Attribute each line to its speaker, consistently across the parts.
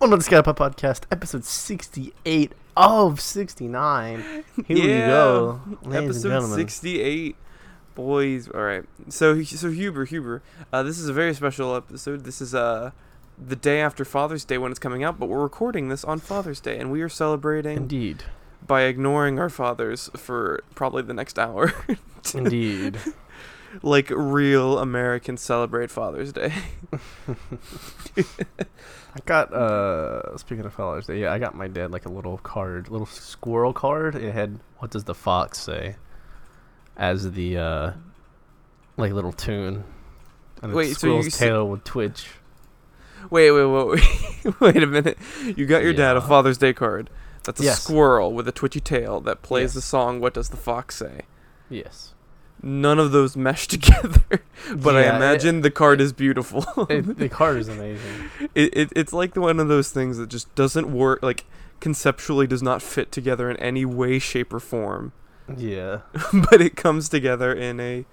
Speaker 1: Welcome to the Skype Podcast, episode 68 of 69. Here we go. Ladies
Speaker 2: episode
Speaker 1: gentlemen.
Speaker 2: 68. Boys, all right. So, so Huber, Huber, uh, this is a very special episode. This is uh, the day after Father's Day when it's coming out, but we're recording this on Father's Day, and we are celebrating
Speaker 1: Indeed.
Speaker 2: by ignoring our fathers for probably the next hour.
Speaker 1: Indeed.
Speaker 2: Like real Americans celebrate Father's Day.
Speaker 1: I got, uh, speaking of Father's Day, yeah, I got my dad like a little card, little squirrel card. It had, what does the fox say? As the, uh, like little tune. And
Speaker 2: Wait,
Speaker 1: the squirrel's
Speaker 2: said-
Speaker 1: tail would twitch.
Speaker 2: Wait, wait, wait, wait. a minute. You got your dad a Father's Day card. That's a
Speaker 1: Yes.
Speaker 2: squirrel with a twitchy tail that plays
Speaker 1: Yes.
Speaker 2: the song "What Does the Fox Say."
Speaker 1: Yes.
Speaker 2: None of those mesh together, but I
Speaker 1: Yeah, it-
Speaker 2: imagine the card is beautiful.
Speaker 1: It, the card is amazing.
Speaker 2: it, it it's like one of those things that just doesn't work. Like conceptually, does not fit together in any way, shape, or form.
Speaker 1: Yeah.
Speaker 2: but it comes together in a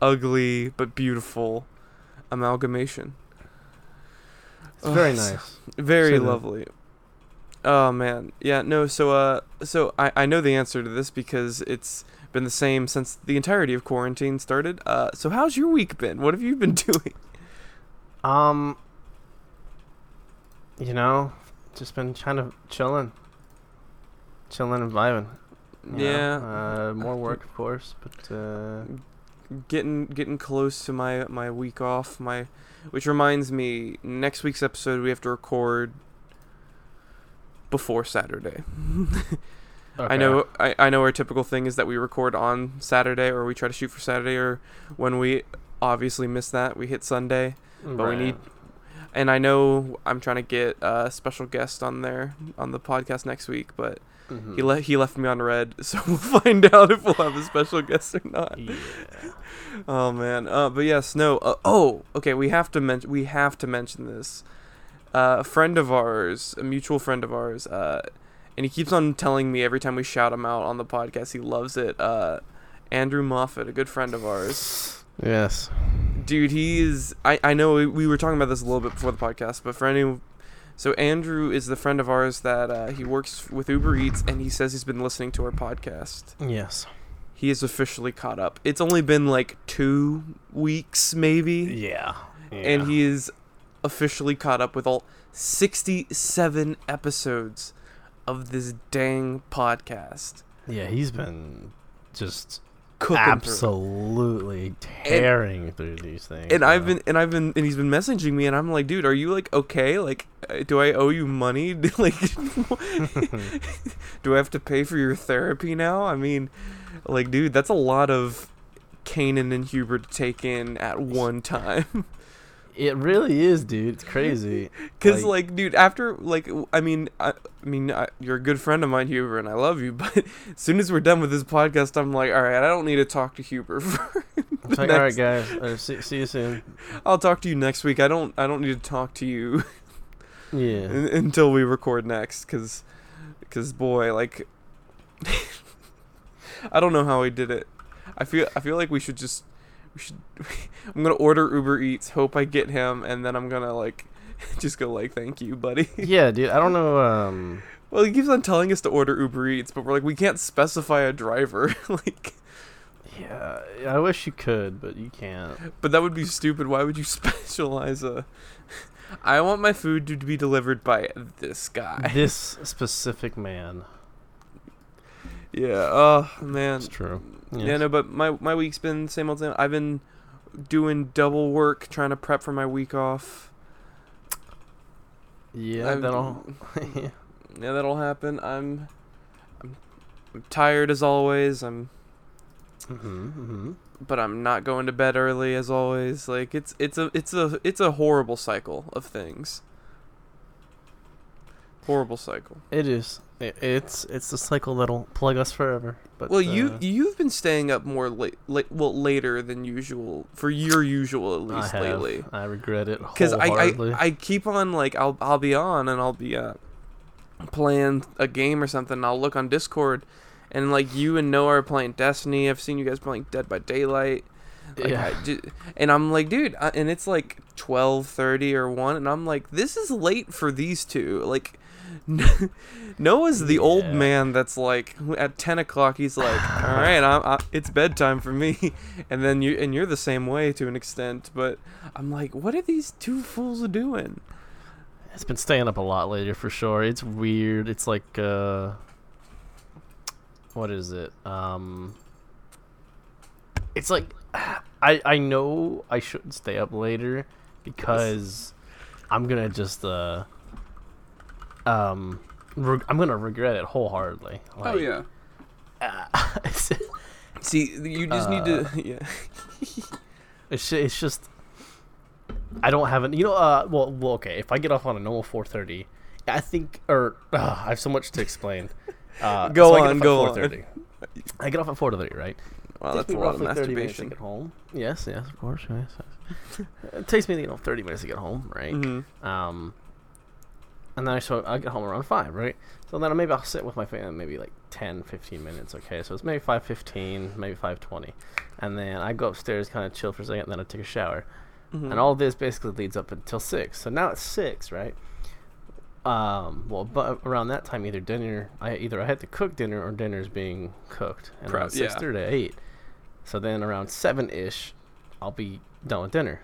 Speaker 2: ugly but beautiful amalgamation.
Speaker 1: It's very
Speaker 2: Ugh,
Speaker 1: nice.
Speaker 2: Very
Speaker 1: that.
Speaker 2: lovely. Oh man, yeah, no. So, uh, so I I know the answer to this because it's been the same since the entirety of quarantine started. Uh, so how's your week been? What have you been doing?
Speaker 1: Um, you know, just been kind of chilling, chilling and vibing. know.
Speaker 2: Yeah.
Speaker 1: Uh, more work, of course, but uh,
Speaker 2: Getting getting close to my my week off. My, which reminds me, next week's episode we have to record before Saturday. I know I, I know our typical thing is that we record on Saturday or we try to shoot for Saturday or when we obviously miss that we hit Sunday. but we need- And I know I'm trying to get a special guest on there on the podcast next week, but
Speaker 1: Mhm.
Speaker 2: he le- he left me on red, so we'll find out if we'll have a special guest or not.
Speaker 1: Yeah.
Speaker 2: Oh man. Uh, but yes, no. Uh, oh, okay. We have to mention. We have to mention this. Uh, a friend of ours, a mutual friend of ours, uh, and he keeps on telling me every time we shout him out on the podcast, he loves it. Uh, Andrew Moffat, a good friend of ours,
Speaker 1: Yes.
Speaker 2: dude. He is. I I know we, we were talking about this a little bit before the podcast, but for any. So Andrew is the friend of ours that uh, he works with Uber Eats, and he says he's been listening to our podcast.
Speaker 1: Yes.
Speaker 2: He is officially caught up. It's only been like two weeks, maybe.
Speaker 1: Yeah.
Speaker 2: and he is officially caught up with all 67 episodes of this dang podcast.
Speaker 1: yeah he's been just
Speaker 2: Cooking
Speaker 1: absolutely tearing through these things.
Speaker 2: And I've been and I've been and he's been messaging me and I'm like, dude, are you like okay? Like, uh, do I owe you money? like, do I have to pay for your therapy now? I mean, like, dude, that's a lot of Canaan and Huber to take in at one time.
Speaker 1: It really is, dude. It's crazy.
Speaker 2: Cause
Speaker 1: Like-
Speaker 2: like, dude, after like, I mean, I, I mean, I, you're a good friend of mine, Huber, and I love you. But as soon as we're done with this podcast, I'm like, all right, I don't need to talk to Huber. For
Speaker 1: like, all right, guys. Uh, see, see you soon.
Speaker 2: I'll talk to you next week. I don't, I don't need to talk to you
Speaker 1: Yeah.
Speaker 2: un- until we record next. Cause, cause boy, like, I don't know how he did it. I feel, I feel like we should just, we should. I'm gonna order Uber Eats, hope I get him, and then I'm gonna like, just go like, thank you, buddy.
Speaker 1: Yeah, dude. I don't know. Um.
Speaker 2: Well, he keeps on telling us to order Uber Eats, but we're like, we can't specify a driver. like,
Speaker 1: Yeah, I wish you could, but you can't.
Speaker 2: but that would be stupid. Why would you specialize a? I want my food to be delivered by this guy.
Speaker 1: This specific man.
Speaker 2: Yeah. Oh man.
Speaker 1: It's true.
Speaker 2: Yeah. No, but my my week's been same old same. I've been doing double work trying to prep for my week off.
Speaker 1: Yeah,
Speaker 2: I've-
Speaker 1: that'll.
Speaker 2: Yeah, that'll happen. I'm, I'm, I'm tired as always. I'm
Speaker 1: mm-hmm, mm-hmm.
Speaker 2: but I'm not going to bed early as always. Like it's it's a it's a it's a horrible cycle of things. Horrible cycle.
Speaker 1: It is. It, it's it's the cycle that'll plug us forever. But
Speaker 2: Well, you
Speaker 1: uh,
Speaker 2: you've been staying up more late, late well later than usual for your usual at
Speaker 1: I
Speaker 2: least
Speaker 1: have.
Speaker 2: lately.
Speaker 1: I regret it
Speaker 2: Because I. I I keep on like I'll I'll be on and I'll be uh playing a game or something. And I'll look on Discord, and like you and Noah are playing Destiny. I've seen you guys playing Dead by Daylight. Like,
Speaker 1: Yeah.
Speaker 2: I and I'm like, dude, uh, and it's like twelve thirty or one, and I'm like, this is late for these two. Like, Noah's the old man that's like at ten o'clock. He's like, all right, I'm, I, it's bedtime for me, and then you and you're the same way to an extent. But I'm like, what are these two fools doing?
Speaker 1: It's been staying up a lot later for sure. It's weird. It's like uh what is it? Um It's like I I know I shouldn't stay up later because I'm going to just uh um reg- I'm going to regret it wholeheartedly.
Speaker 3: oh yeah.
Speaker 1: it's,
Speaker 2: See, you just need to, yeah.
Speaker 1: it's it's just I don't have an you know uh well, well okay if I get off on a normal 4:30 I think or uh, I have so much to explain. Uh,
Speaker 2: Go
Speaker 1: so
Speaker 2: on, go on.
Speaker 1: 4:30. I get off at 4:30, right?
Speaker 2: Wow, that's a lot of
Speaker 1: roughly 30 minutes to
Speaker 2: masturbation.
Speaker 1: get home. Yes, yes, of course. Yes, yes. it takes me you know 30 minutes to get home, right?
Speaker 2: hmm
Speaker 1: Um, and then I so I get home around five, right? So then maybe I'll sit with my family maybe like 10, 15 minutes. Okay, so it's maybe 5:15, maybe 5:20, and then I go upstairs, kind of chill for a second, and then I take a shower.
Speaker 2: hmm
Speaker 1: And all this basically leads up until six. So now it's six, right? Um, well, but around that time, either dinner, I either I had to cook dinner or dinner's being cooked, and around
Speaker 2: yeah.
Speaker 1: to eight. So then around seven ish, I'll be done with dinner.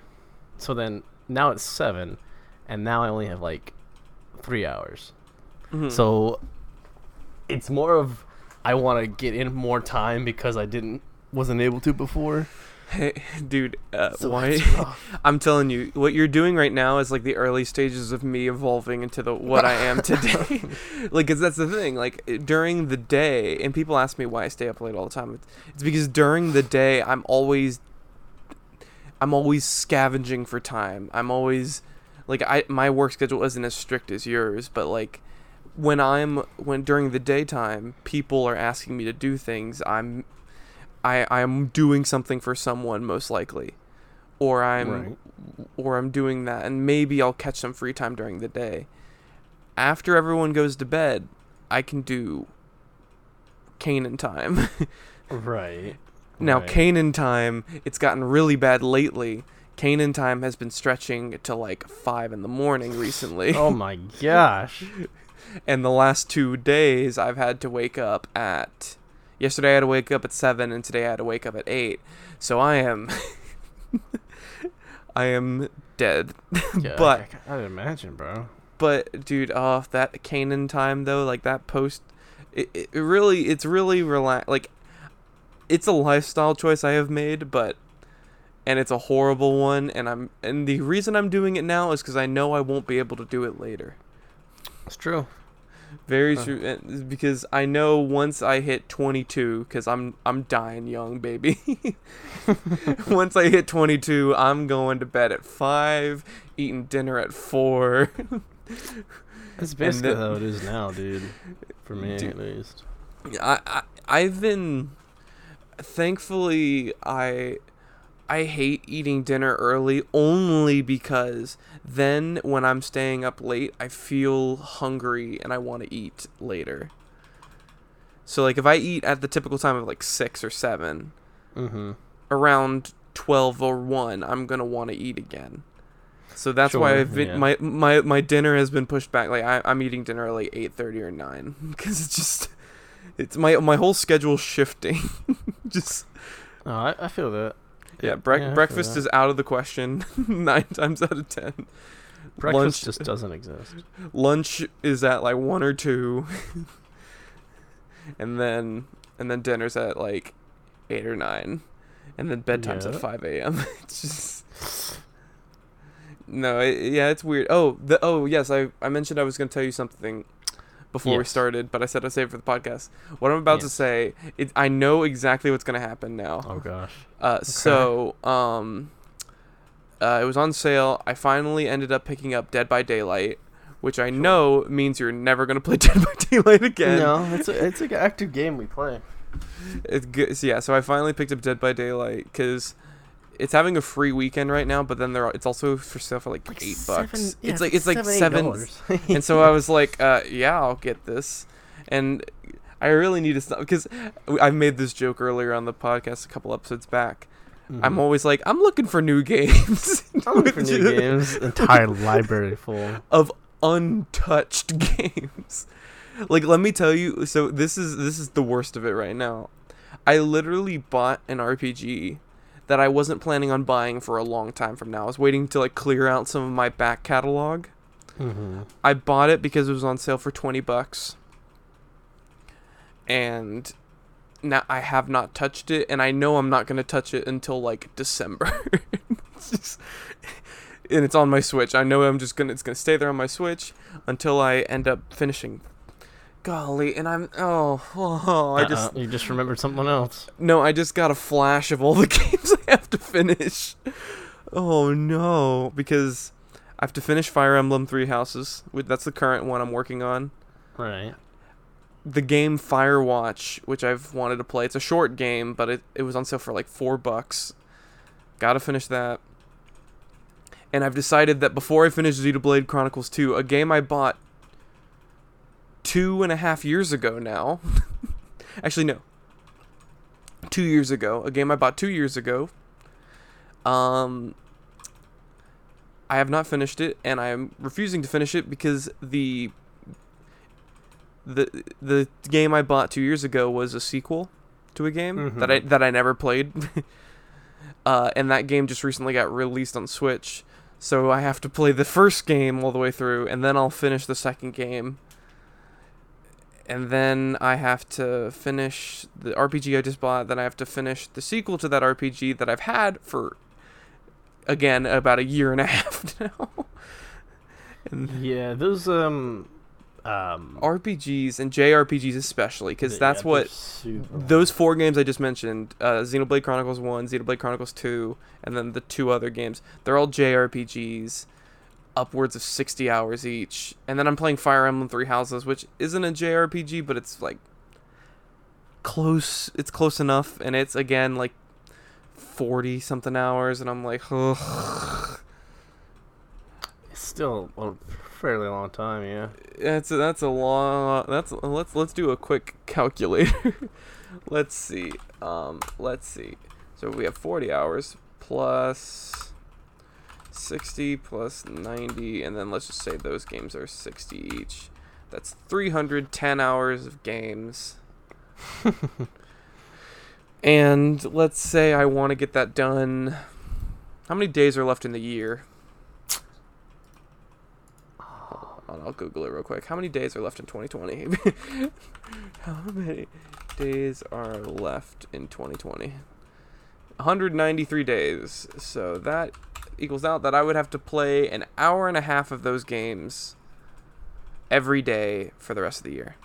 Speaker 1: So then now it's seven, and now I only have like three hours.
Speaker 2: hmm
Speaker 1: So it's more of I want to get in more time because I didn't wasn't able to before.
Speaker 2: Hey, dude, uh,
Speaker 1: So
Speaker 2: why? I'm telling you, what you're doing right now is like the early stages of me evolving into the what I am today. like, cause that's the thing. Like during the day, and people ask me why I stay up late all the time. It's, it's because during the day, I'm always, I'm always scavenging for time. I'm always, like, I my work schedule isn't as strict as yours, but like. When I'm when during the daytime, people are asking me to do things. I'm I I'm doing something for someone most likely, or I'm
Speaker 1: Right.
Speaker 2: or I'm doing that, and maybe I'll catch some free time during the day. After everyone goes to bed, I can do Canaan time.
Speaker 1: Right.
Speaker 2: now
Speaker 1: right.
Speaker 2: Canaan time, it's gotten really bad lately. Canaan time has been stretching to like five in the morning recently.
Speaker 1: Oh my gosh.
Speaker 2: and the last two days I've had to wake up at yesterday I had to wake up at seven and today I had to wake up at eight. So I am I am dead.
Speaker 1: Yeah,
Speaker 2: But-
Speaker 1: I, I'd imagine, bro.
Speaker 2: But dude, oh that Canaan time though, like that post it, it it really it's really relax like it's a lifestyle choice I have made, but and it's a horrible one and I'm and the reason I'm doing it now is cuz I know I won't be able to do it later.
Speaker 1: It's true.
Speaker 2: Very
Speaker 1: Huh.
Speaker 2: true, and- because I know once I hit 22, because I'm I'm dying young, baby. once I hit 22, I'm going to bed at five, eating dinner at four.
Speaker 1: That's basically
Speaker 2: then-
Speaker 1: how it is now, dude. For me,
Speaker 2: Dude.
Speaker 1: at least.
Speaker 2: I, I I've been, thankfully, I I hate eating dinner early only because then when I'm staying up late, I feel hungry and I want to eat later. So like if I eat at the typical time of like 6 or 7,
Speaker 1: Mm-hmm.
Speaker 2: around 12 or 1, I'm going to want to eat again. So that's why I've been,
Speaker 1: yeah.
Speaker 2: my my my dinner has been pushed back. Like I, I'm eating dinner at like 8:30 or 9 because it's just it's my my whole schedule's shifting. just
Speaker 1: Oh, I, I feel that.
Speaker 2: Yeah,
Speaker 1: I feel
Speaker 2: breakfast is out of the question nine times out of ten.
Speaker 1: breakfast
Speaker 2: lunch-
Speaker 1: just doesn't exist.
Speaker 2: Lunch is at like one or two, and then and then dinner's at like eight or nine, and then bedtime's at five a.m. it's just no, it, yeah, it's weird. Oh, the oh yes, I I mentioned I was gonna tell you something before we started, but I said I'd save it for the podcast. What I'm about to say, it, I know exactly what's gonna happen now.
Speaker 1: Oh gosh.
Speaker 2: Uh, so um, uh, it was on sale. I finally ended up picking up Dead by Daylight, which I know means you're never gonna play Dead by Daylight again.
Speaker 1: No, it's a, it's like an active game we play.
Speaker 2: It's good. So yeah, so I finally picked up Dead by Daylight because it's having a free weekend right now, but then there it's also for sale for like, eight bucks. it's like it's like seven. and so I was like, uh, yeah, I'll get this, and I really need to stop because I've made this joke earlier on the podcast a couple episodes back. I'm always like, I'm looking for new games.
Speaker 1: I'm looking for new games. Entire library full.
Speaker 2: of untouched games. Like let me tell you, so this is this is the worst of it right now. I literally bought an RPG that I wasn't planning on buying for a long time from now. I was waiting to like clear out some of my back catalog.
Speaker 1: Mm-hmm.
Speaker 2: I bought it because it was on sale for 20 bucks. And now I have not touched it and I know I'm not going to touch it until like December. It's just- and it's on my Switch. I know I'm just going to it's going to stay there on my Switch until I end up finishing Golly, and I'm oh, oh I uh-uh, just
Speaker 1: Uh-uh, you just remembered something else.
Speaker 2: no, I just got a flash of all the games I have to finish. Oh no, because I have to finish Fire Emblem Three Houses. That's the current one I'm working on.
Speaker 1: Right.
Speaker 2: The game Firewatch, which I've wanted to play. It's a short game, but it, it was on sale for like four bucks. Gotta finish that. And I've decided that before I finish Xenoblade Chronicles 2, a game I bought two and a half years ago now. Actually, no. Two years ago. A game I bought two years ago. Um, I have not finished it, and I am refusing to finish it because the the the game I bought two years ago was a sequel to a game that I that I never played. uh, and that game just recently got released on Switch. So I have to play the first game all the way through, and then I'll finish the second game. And then I have to finish the RPG I just bought. Then I have to finish the sequel to that RPG that I've had for, again, about a year and a half now. and
Speaker 1: Yeah, those um um
Speaker 2: RPGs and JRPGs especially, because that's
Speaker 1: yeah,
Speaker 2: what those four games I just mentioned uh, Xenoblade Chronicles 1, Xenoblade Chronicles 2, and then the two other games they're all JRPGs, upwards of 60 hours each. And then I'm playing Fire Emblem Three Houses, which isn't a JRPG, but it's like close. It's close enough, and it's again like 40 something hours, and I'm like, ugh.
Speaker 1: It's still a fairly long time, yeah.
Speaker 2: That's a, that's a long. That's let's let's do a quick calculator. let's see. Um, let's see. So we have 40 hours plus 60 plus 90, and then let's just say those games are 60 each. That's 310 hours of games. and let's say I want to get that done. How many days are left in the year? On, I'll Google it real quick. How many days are left in 2020? How many days are left in 2020? 193 days. So that equals out that I would have to play an hour and a half of those games every day for the rest of the year.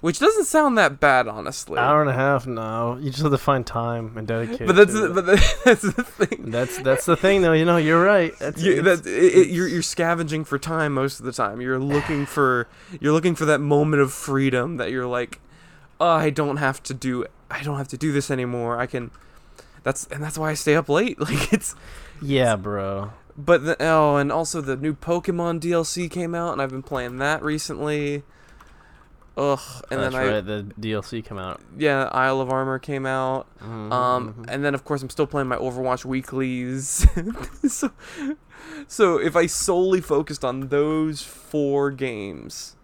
Speaker 2: Which doesn't sound that bad, honestly.
Speaker 1: Hour and a half, no. You just have to find time and dedicate.
Speaker 2: but that's the, but the, that's the thing.
Speaker 1: that's that's the thing, though. You know, you're right. That's,
Speaker 2: You,
Speaker 1: it's-
Speaker 2: that, it, it, you're you're scavenging for time most of the time. You're looking for you're looking for that moment of freedom that you're like, oh, I don't have to do I don't have to do this anymore. I can. That's and that's why I stay up late. Like it's
Speaker 1: yeah, bro.
Speaker 2: but the, oh, and also the new Pokemon DLC came out, and I've been playing that recently. Ugh, and
Speaker 1: that's
Speaker 2: then I
Speaker 1: right. The DLC came out.
Speaker 2: yeah, Isle of Armor came out.
Speaker 1: Mhm,
Speaker 2: Um,
Speaker 1: mhm.
Speaker 2: and then of course I'm still playing my Overwatch weeklies. so, so if I solely focused on those four games,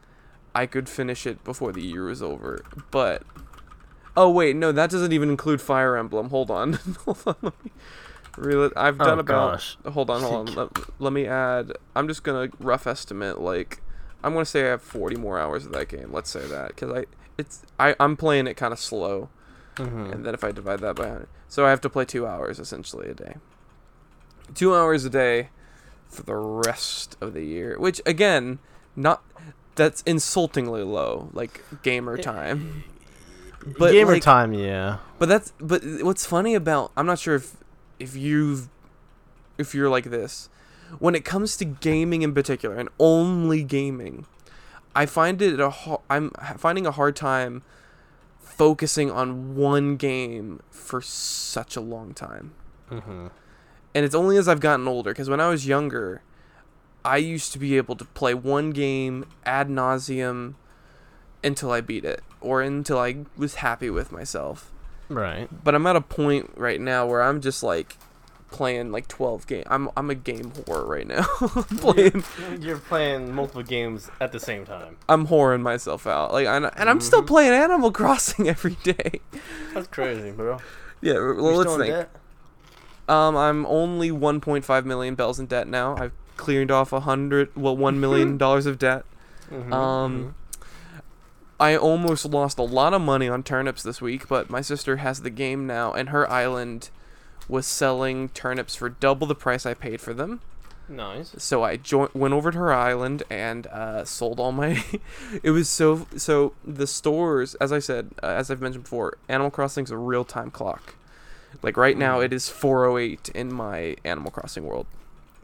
Speaker 2: I could finish it before the year was over. But oh wait, no, that doesn't even include Fire Emblem. Hold on, hold on. Let me reel I've done
Speaker 1: oh
Speaker 2: about.
Speaker 1: gosh.
Speaker 2: Hold on, hold on. Let, let me add. I'm just gonna rough estimate like. I'm gonna say I have 40 more hours of that game. Let's say that because I it's I I'm playing it kind of slow
Speaker 1: Mhm.
Speaker 2: and then if I divide that by 100, so I have to play two hours essentially a day. Two hours a day for the rest of the year, which again, not that's insultingly low, like gamer time. But,
Speaker 1: Gamer
Speaker 2: like-
Speaker 1: time, yeah.
Speaker 2: But that's but what's funny about I'm not sure if if you've if you're like this when it comes to gaming in particular and only gaming, I find it a ho- I'm finding a hard time focusing on one game for such a long time.
Speaker 1: Mm-hmm.
Speaker 2: And it's only as I've gotten older because when I was younger, I used to be able to play one game ad nauseum until I beat it or until I was happy with myself.
Speaker 1: Right.
Speaker 2: But I'm at a point right now where I'm just like playing like 12 game. I'm I'm a game whore right now. playing
Speaker 1: You're playing multiple games at the same time.
Speaker 2: I'm whoring myself out. Like and, and I'm still
Speaker 1: Mhm.
Speaker 2: playing Animal Crossing every day.
Speaker 1: That's crazy, bro.
Speaker 2: Yeah, well,
Speaker 1: You're
Speaker 2: let's think.
Speaker 1: debt?
Speaker 2: Um, I'm only 1.5 million bells in debt now. I've cleared off a hundred, well, one million dollars of debt.
Speaker 1: Mhm,
Speaker 2: Um, I almost lost a lot of money on turnips this week, but my sister has the game now, and her island was selling turnips for double the price I paid for them.
Speaker 1: nice.
Speaker 2: So I went over to her island and uh, sold all my. it was so so the stores, as I said, uh, as I've mentioned before, Animal Crossing's a real time clock. Like right now,
Speaker 1: Mm.
Speaker 2: it is 4:08 in my Animal Crossing world.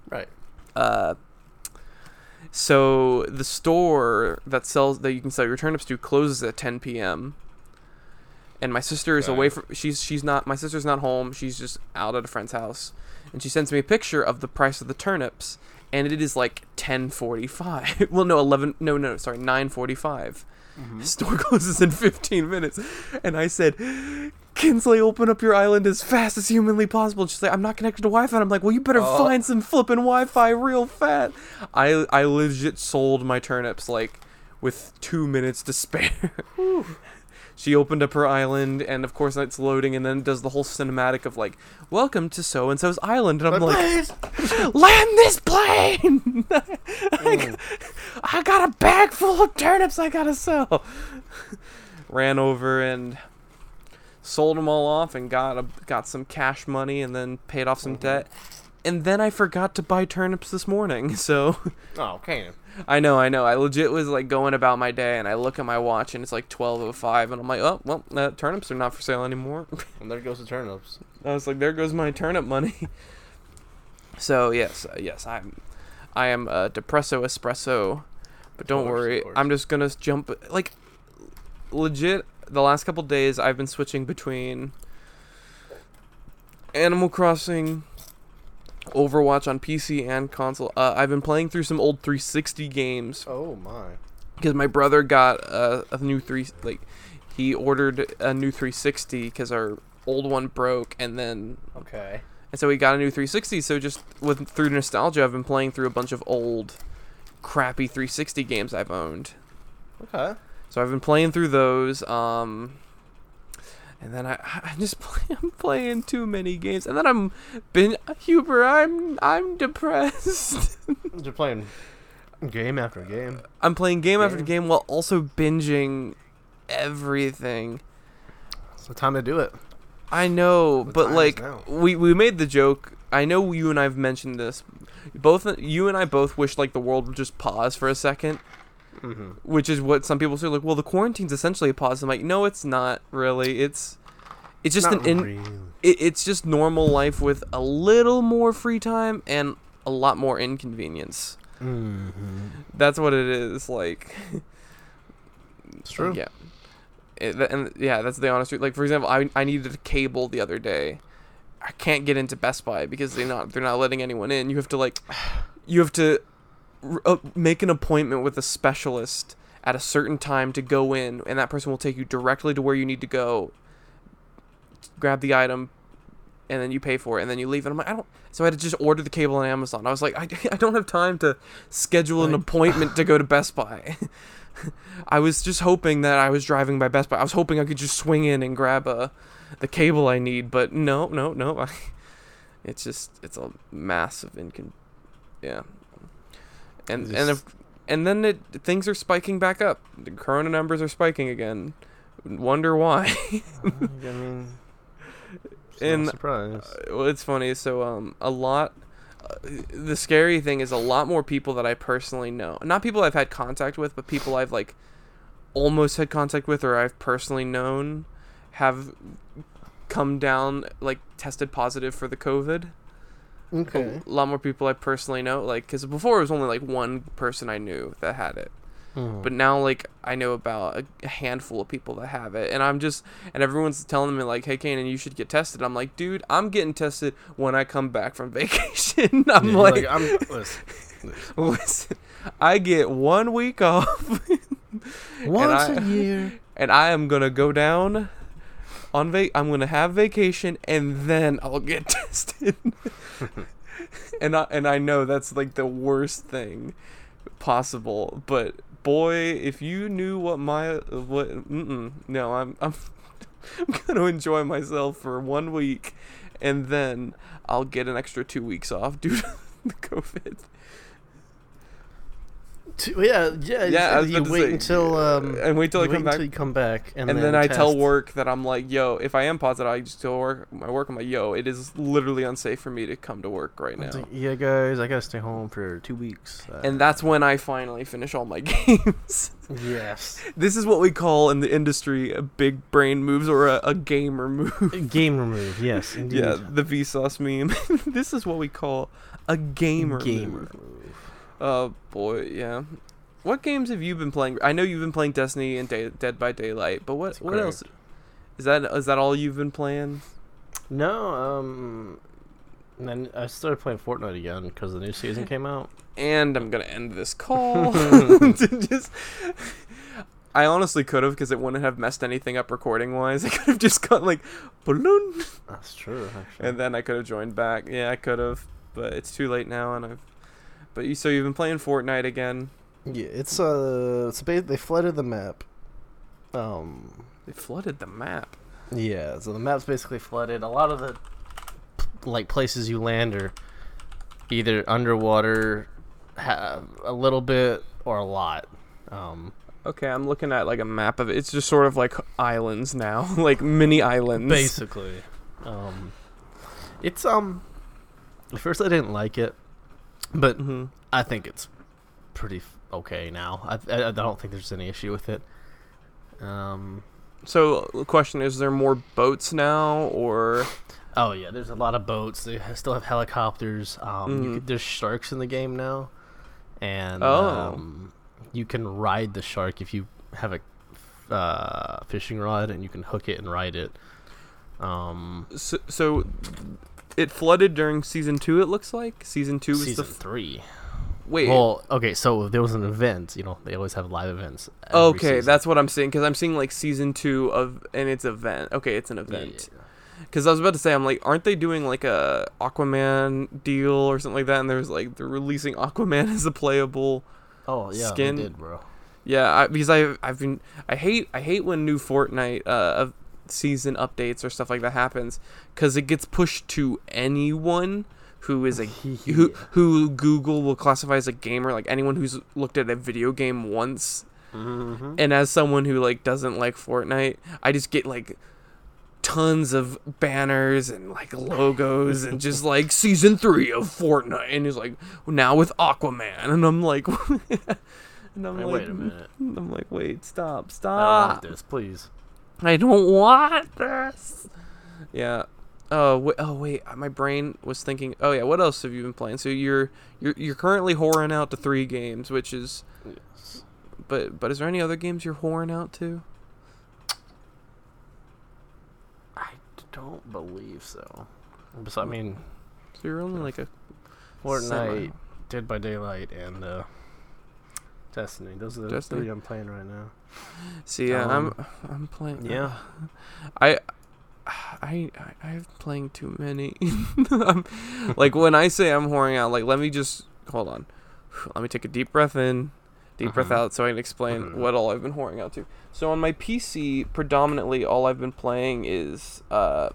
Speaker 1: Right.
Speaker 2: Uh, so the store that sells that you can sell your turnips to closes at 10 p.m. And my sister is away from she's she's not my sister's not home. She's just out at a friend's house, and she sends me a picture of the price of the turnips, and it is like 10:45. well, no, 11. No, no, sorry, 9:45.
Speaker 1: Mm-hmm.
Speaker 2: Store closes in 15 minutes, and I said, Kinsley, open up your island as fast as humanly possible. And she's like, I'm not connected to Wi-Fi. I'm like, well, you better
Speaker 1: Oh.
Speaker 2: find some flipping Wi-Fi real fast. I I legit sold my turnips like with two minutes to spare. she opened up her island, and of course it's loading, and then it does the whole cinematic of like, welcome to so and so's island, and I'm like, land this plane.
Speaker 1: Mm.
Speaker 2: I got a bag full of turnips I gotta sell. Ran over and sold them all off and got a, got some cash money and then paid off some
Speaker 1: Mhm.
Speaker 2: debt. And then I forgot to buy turnips this morning. So
Speaker 1: Oh, okay.
Speaker 2: I know, I know. I legit was like going about my day and I look at my watch and it's like 12:05 and I'm like, "Oh, well, uh, turnips are not for sale anymore."
Speaker 1: And there goes the turnips.
Speaker 2: I was like, there goes my turnip money. so yes, uh, yes, I'm, I am a depresso espresso, but don't
Speaker 1: course,
Speaker 2: worry. I'm just gonna jump like, legit. The last couple days, I've been switching between Animal Crossing, Overwatch on PC and console. Uh, I've been playing through some old 360 games
Speaker 1: Oh my.
Speaker 2: because my brother got a, a new three like he ordered a new 360 because our old one broke and then
Speaker 1: Okay.
Speaker 2: and so we got a new 360 so just with through nostalgia i've been playing through a bunch of old crappy 360 games i've owned
Speaker 1: Okay.
Speaker 2: So i've been playing through those um and then I, I just play, I'm playing too many games, and then I'm been Huber. I'm I'm depressed.
Speaker 1: You're playing game after game.
Speaker 2: I'm playing game after
Speaker 1: Game.
Speaker 2: game while also binging everything.
Speaker 1: It's the time to do it.
Speaker 2: I know,
Speaker 1: The
Speaker 2: but like we we made the joke. I know you and I've mentioned this. Both you and I both wish like the world would just pause for a second,
Speaker 1: Mm-hmm.
Speaker 2: which is what some people say. Like, well, the quarantine's essentially a pause. I'm like, no, it's not really. It's it's just an in, it, it's just normal life with a little more free time and a lot more inconvenience.
Speaker 1: Mm-hmm.
Speaker 2: That's what it is. Like,
Speaker 1: It's true.
Speaker 2: Yeah. It, and yeah, that's the honest truth. Like for example, I I needed a cable the other day. I can't get into Best Buy because they're not they're not letting anyone in. You have to like, you have to uh, make an appointment with a specialist at a certain time to go in, and that person will take you directly to where you need to go. Grab the item, and then you pay for it, and then you leave. And I'm like, I don't. So I had to just order the cable on Amazon. I was like, I, I don't have time to schedule an appointment to go to Best Buy. I was just hoping that I was driving by Best Buy. I was hoping I could just swing in and grab a the cable I need, but no, no, no. I, it's just it's a massive incon. Yeah. And and if and then it things are spiking back up. The corona numbers are spiking again. Wonder why?
Speaker 1: I mean, it's surprise.
Speaker 2: well, it's funny. So um, a lot. Uh, the scary thing is a lot more people that I personally know, not people I've had contact with, but people I've like almost had contact with or I've personally known, have come down like tested positive for the COVID.
Speaker 1: Okay.
Speaker 2: A lot more people I personally know, like because before it was only like one person I knew that had it.
Speaker 1: Mhm.
Speaker 2: But now, like, I know about a, handful of people that have it, and I'm just, and everyone's telling me like, "Hey, Canaan, you should get tested." I'm like, "Dude, I'm getting tested when I come back from vacation." I'm
Speaker 1: Yeah, you're
Speaker 2: like,
Speaker 1: I'm, listen,
Speaker 2: "Listen, I get one week off,
Speaker 1: once
Speaker 2: I-
Speaker 1: a year.
Speaker 2: and I am gonna go down on I'm gonna have vacation and then I'll get tested. and I and I know that's like the worst thing possible, but boy, if you knew what my what mm-mm, no, I'm I'm I'm gonna enjoy myself for one week, and then I'll get an extra two weeks off due to the COVID.
Speaker 1: Two, yeah, yeah.
Speaker 2: Yeah,
Speaker 1: you wait
Speaker 2: say,
Speaker 1: until um,
Speaker 2: and wait till I come back.
Speaker 1: until you come back, and,
Speaker 2: and then, I tell work that I'm like, yo, if I am positive, I just tell work my work. I'm like, yo, it is literally unsafe for me to come to work right now.
Speaker 1: Like, yeah, guys, I gotta stay home for two weeks. Uh,
Speaker 2: And that's when I finally finish all my games.
Speaker 1: yes,
Speaker 2: this is what we call in the industry a big brain moves or a, a gamer move.
Speaker 1: game move, Yes, indeed.
Speaker 2: yeah, the Vsauce meme. this is what we call a gamer
Speaker 1: gamer
Speaker 2: move.
Speaker 1: move.
Speaker 2: Oh boy, yeah. What games have you been playing? I know you've been playing Destiny and Day- Dead by Daylight, but what
Speaker 1: That's
Speaker 2: what else? Is that is that all you've been playing?
Speaker 1: No, um, and then I started playing Fortnite again because the new season came out.
Speaker 2: And I'm gonna end this call. to just, I honestly could have because it wouldn't have messed anything up recording wise. I could have just got like balloon,
Speaker 1: That's true. Actually.
Speaker 2: and then I could have joined back. Yeah, I could have, but it's too late now, and I've. But you so you've been playing Fortnite again?
Speaker 1: yeah, it's uh, it's ba- they flooded the map. Um,
Speaker 2: They flooded the map.
Speaker 1: yeah, so the map's basically flooded. A lot of the like places you land are either underwater, ha- a little bit or a lot. Um,
Speaker 2: Okay, I'm looking at like a map of it. It's just sort of like islands now, like mini islands.
Speaker 1: basically, um, it's um. At first, I didn't like it, but
Speaker 2: hmm
Speaker 1: I think it's pretty f- okay now. I, I I don't think there's any issue with it. Um.
Speaker 2: So the question is: there more boats now, or
Speaker 1: Oh yeah, there's a lot of boats. They still have helicopters. Um, you
Speaker 2: Mhm.
Speaker 1: could, there's sharks in the game now, and
Speaker 2: Oh.
Speaker 1: um, you can ride the shark if you have a uh, fishing rod and you can hook it and ride it. Um,
Speaker 2: so, so it flooded during season two? It looks like season two was
Speaker 1: season
Speaker 2: the f-
Speaker 1: three.
Speaker 2: wait.
Speaker 1: Well, okay, so there was an event. You know, they always have live events.
Speaker 2: okay,
Speaker 1: season.
Speaker 2: that's what I'm saying because I'm seeing like season two of and it's event. Okay, it's an
Speaker 1: Yeah,
Speaker 2: event.
Speaker 1: yeah.
Speaker 2: Because I was about to say, I'm like, aren't they doing like a Aquaman deal or something like that? And there's like they're releasing Aquaman as a playable.
Speaker 1: Oh yeah,
Speaker 2: Skin-
Speaker 1: they did, bro.
Speaker 2: Yeah, I, because I I've been I hate I hate when new Fortnite uh of season updates or stuff like that happens because it gets pushed to anyone who is a who who Google will classify as a gamer, like anyone who's looked at a video game once.
Speaker 1: Mhm.
Speaker 2: And as someone who like doesn't like Fortnite, I just get like tons of banners and like logos and just like season three of Fortnite, and it's like now with Aquaman, and I'm like, and I'm
Speaker 1: Hey,
Speaker 2: like,
Speaker 1: wait a minute.
Speaker 2: I'm like, wait, stop,
Speaker 1: I don't
Speaker 2: stop.
Speaker 1: this, please.
Speaker 2: I don't want this. Yeah. Oh wait, oh wait, my brain was thinking. Oh yeah, what else have you been playing? So you're you're you're currently whoring out to three games, which is.
Speaker 1: Yes.
Speaker 2: But but is there any other games you're whoring out to?
Speaker 1: I don't believe so. Bes- I mean,
Speaker 2: So you're only like a
Speaker 1: Fortnite,
Speaker 2: Semi.
Speaker 1: Dead by Daylight, and uh, Destiny. Those are the
Speaker 2: Destiny.
Speaker 1: three I'm playing right now.
Speaker 2: See, yeah,
Speaker 1: Um,
Speaker 2: I'm I'm playing.
Speaker 1: yeah.
Speaker 2: I. I, I I'm playing too many. Like when I say I'm whoring out, like let me just hold on. Let me take a deep breath in, deep breath
Speaker 1: Mhm.
Speaker 2: out, so I can explain
Speaker 1: Mhm.
Speaker 2: what all I've been whoring out to. So on my PC, predominantly all I've been playing is uh,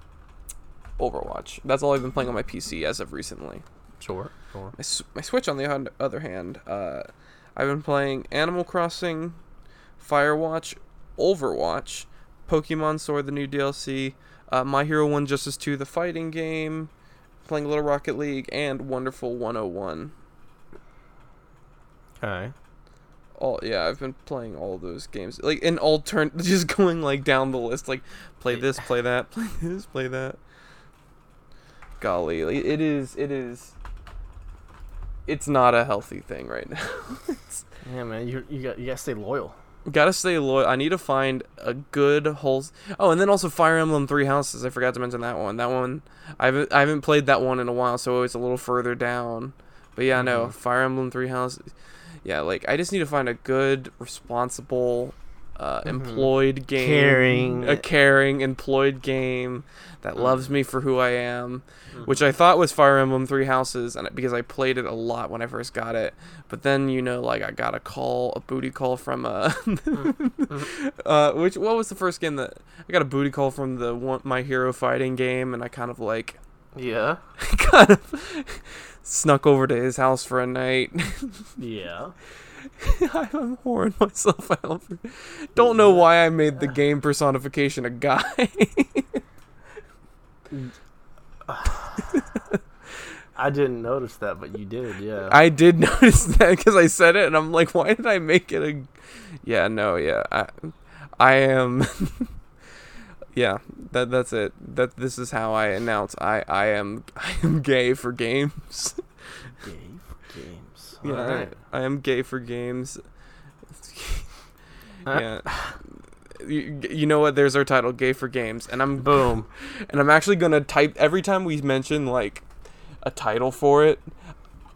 Speaker 2: Overwatch. That's all I've been playing on my PC as of recently.
Speaker 1: Sure, sure.
Speaker 2: My, my Switch, on the other hand, uh, I've been playing Animal Crossing, Firewatch, Overwatch, Pokemon Sword, the new DLC, uh, My Hero 1 Justice 2, the fighting game, playing Little Rocket League, and Wonderful 101.
Speaker 1: Okay.
Speaker 2: All yeah, I've been playing all those games like in turn, just going like down the list, like play this, play that, play this, play that. Golly, it is, it is. It's not a healthy thing right now.
Speaker 1: Yeah, man, you you got you gotta stay loyal.
Speaker 2: Gotta stay loyal. I need to find a good whole. Oh, and then also Fire Emblem Three Houses. I forgot to mention that one. That one, I haven't I haven't played that one in a while, so it's a little further down. But yeah, no
Speaker 1: Mhm.
Speaker 2: Fire Emblem Three Houses. Yeah, like I just need to find a good, responsible, uh,
Speaker 1: Mhm.
Speaker 2: employed game,
Speaker 1: Caring.
Speaker 2: a caring employed game that
Speaker 1: Mm.
Speaker 2: loves me for who I am, which I thought was Fire Emblem Three Houses, and because I played it a lot when I first got it. But then you know, like I got a call, a booty call from uh, uh, which what was the first game that I got a booty call from the one My Hero Fighting game, and I kind of like
Speaker 1: Yeah.
Speaker 2: kind of snuck over to his house for a night.
Speaker 1: Yeah.
Speaker 2: I'm whoring myself out. For, don't know why I made the game personification a guy.
Speaker 1: I didn't notice that, but you did. Yeah.
Speaker 2: I did notice that because I said it, and I'm like, why did I make it a? Yeah, no, yeah, I, I am. yeah, that that's it. That this is how I announce I I am I am gay for games.
Speaker 1: Gay for games.
Speaker 2: Yeah. I, I am gay for games. Yeah. You, you know what? There's our title, "Gay for Games," and I'm
Speaker 1: Boom.
Speaker 2: and I'm actually gonna type every time we mention like a title for it.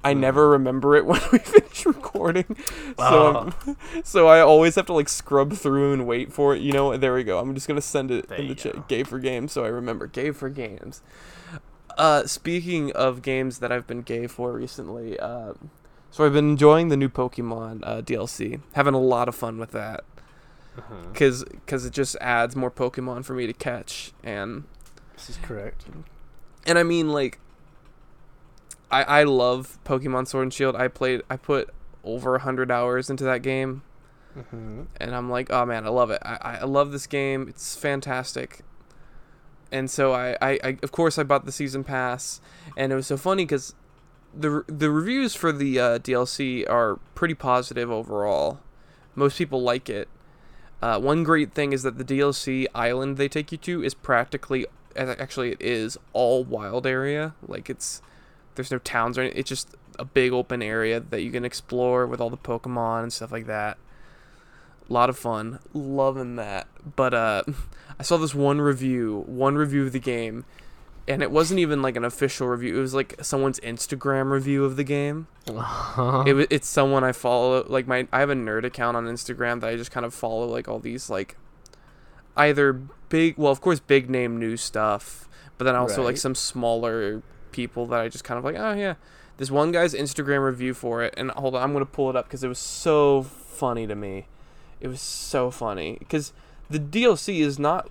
Speaker 2: I
Speaker 1: Hmm.
Speaker 2: never remember it when we finish recording, so
Speaker 1: Oh.
Speaker 2: I'm- so I always have to like scrub through and wait for it. You know, what there we go. I'm just gonna send it
Speaker 1: There
Speaker 2: in the chat. Gay for games, so I remember. Gay for games. Uh, speaking of games that I've been gay for recently, uh, so I've been enjoying the new Pokemon uh, DLC. Having a lot of fun with that because it just adds more Pokemon for me to catch and
Speaker 1: This is correct.
Speaker 2: and I mean like I I love Pokemon Sword and Shield. I played I put over a hundred hours into that game
Speaker 1: Mm-hmm.
Speaker 2: and I'm like, oh man, I love it. I, I I love this game. It's fantastic. And so I, I, I of course I bought the season pass and it was so funny because the the reviews for the uh, DLC are pretty positive overall. Most people like it. Uh, one great thing is that the DLC island they take you to is practically, actually it is all wild area. Like it's, there's no towns or anything. It's just a big open area that you can explore with all the Pokemon and stuff like that. A lot of fun, loving that. But uh, I saw this one review, one review of the game, and it wasn't even like an official review. It was like someone's Instagram review of the game.
Speaker 1: Uh-huh.
Speaker 2: It it's someone I follow. Like my, I have a nerd account on Instagram that I just kind of follow like all these like, either big, well of course big name news stuff, but then also like some smaller people that I just kind of like. Oh yeah, this one guy's Instagram review for it, and hold on, I'm gonna pull it up because it was so funny to me. It was so funny because the DLC is not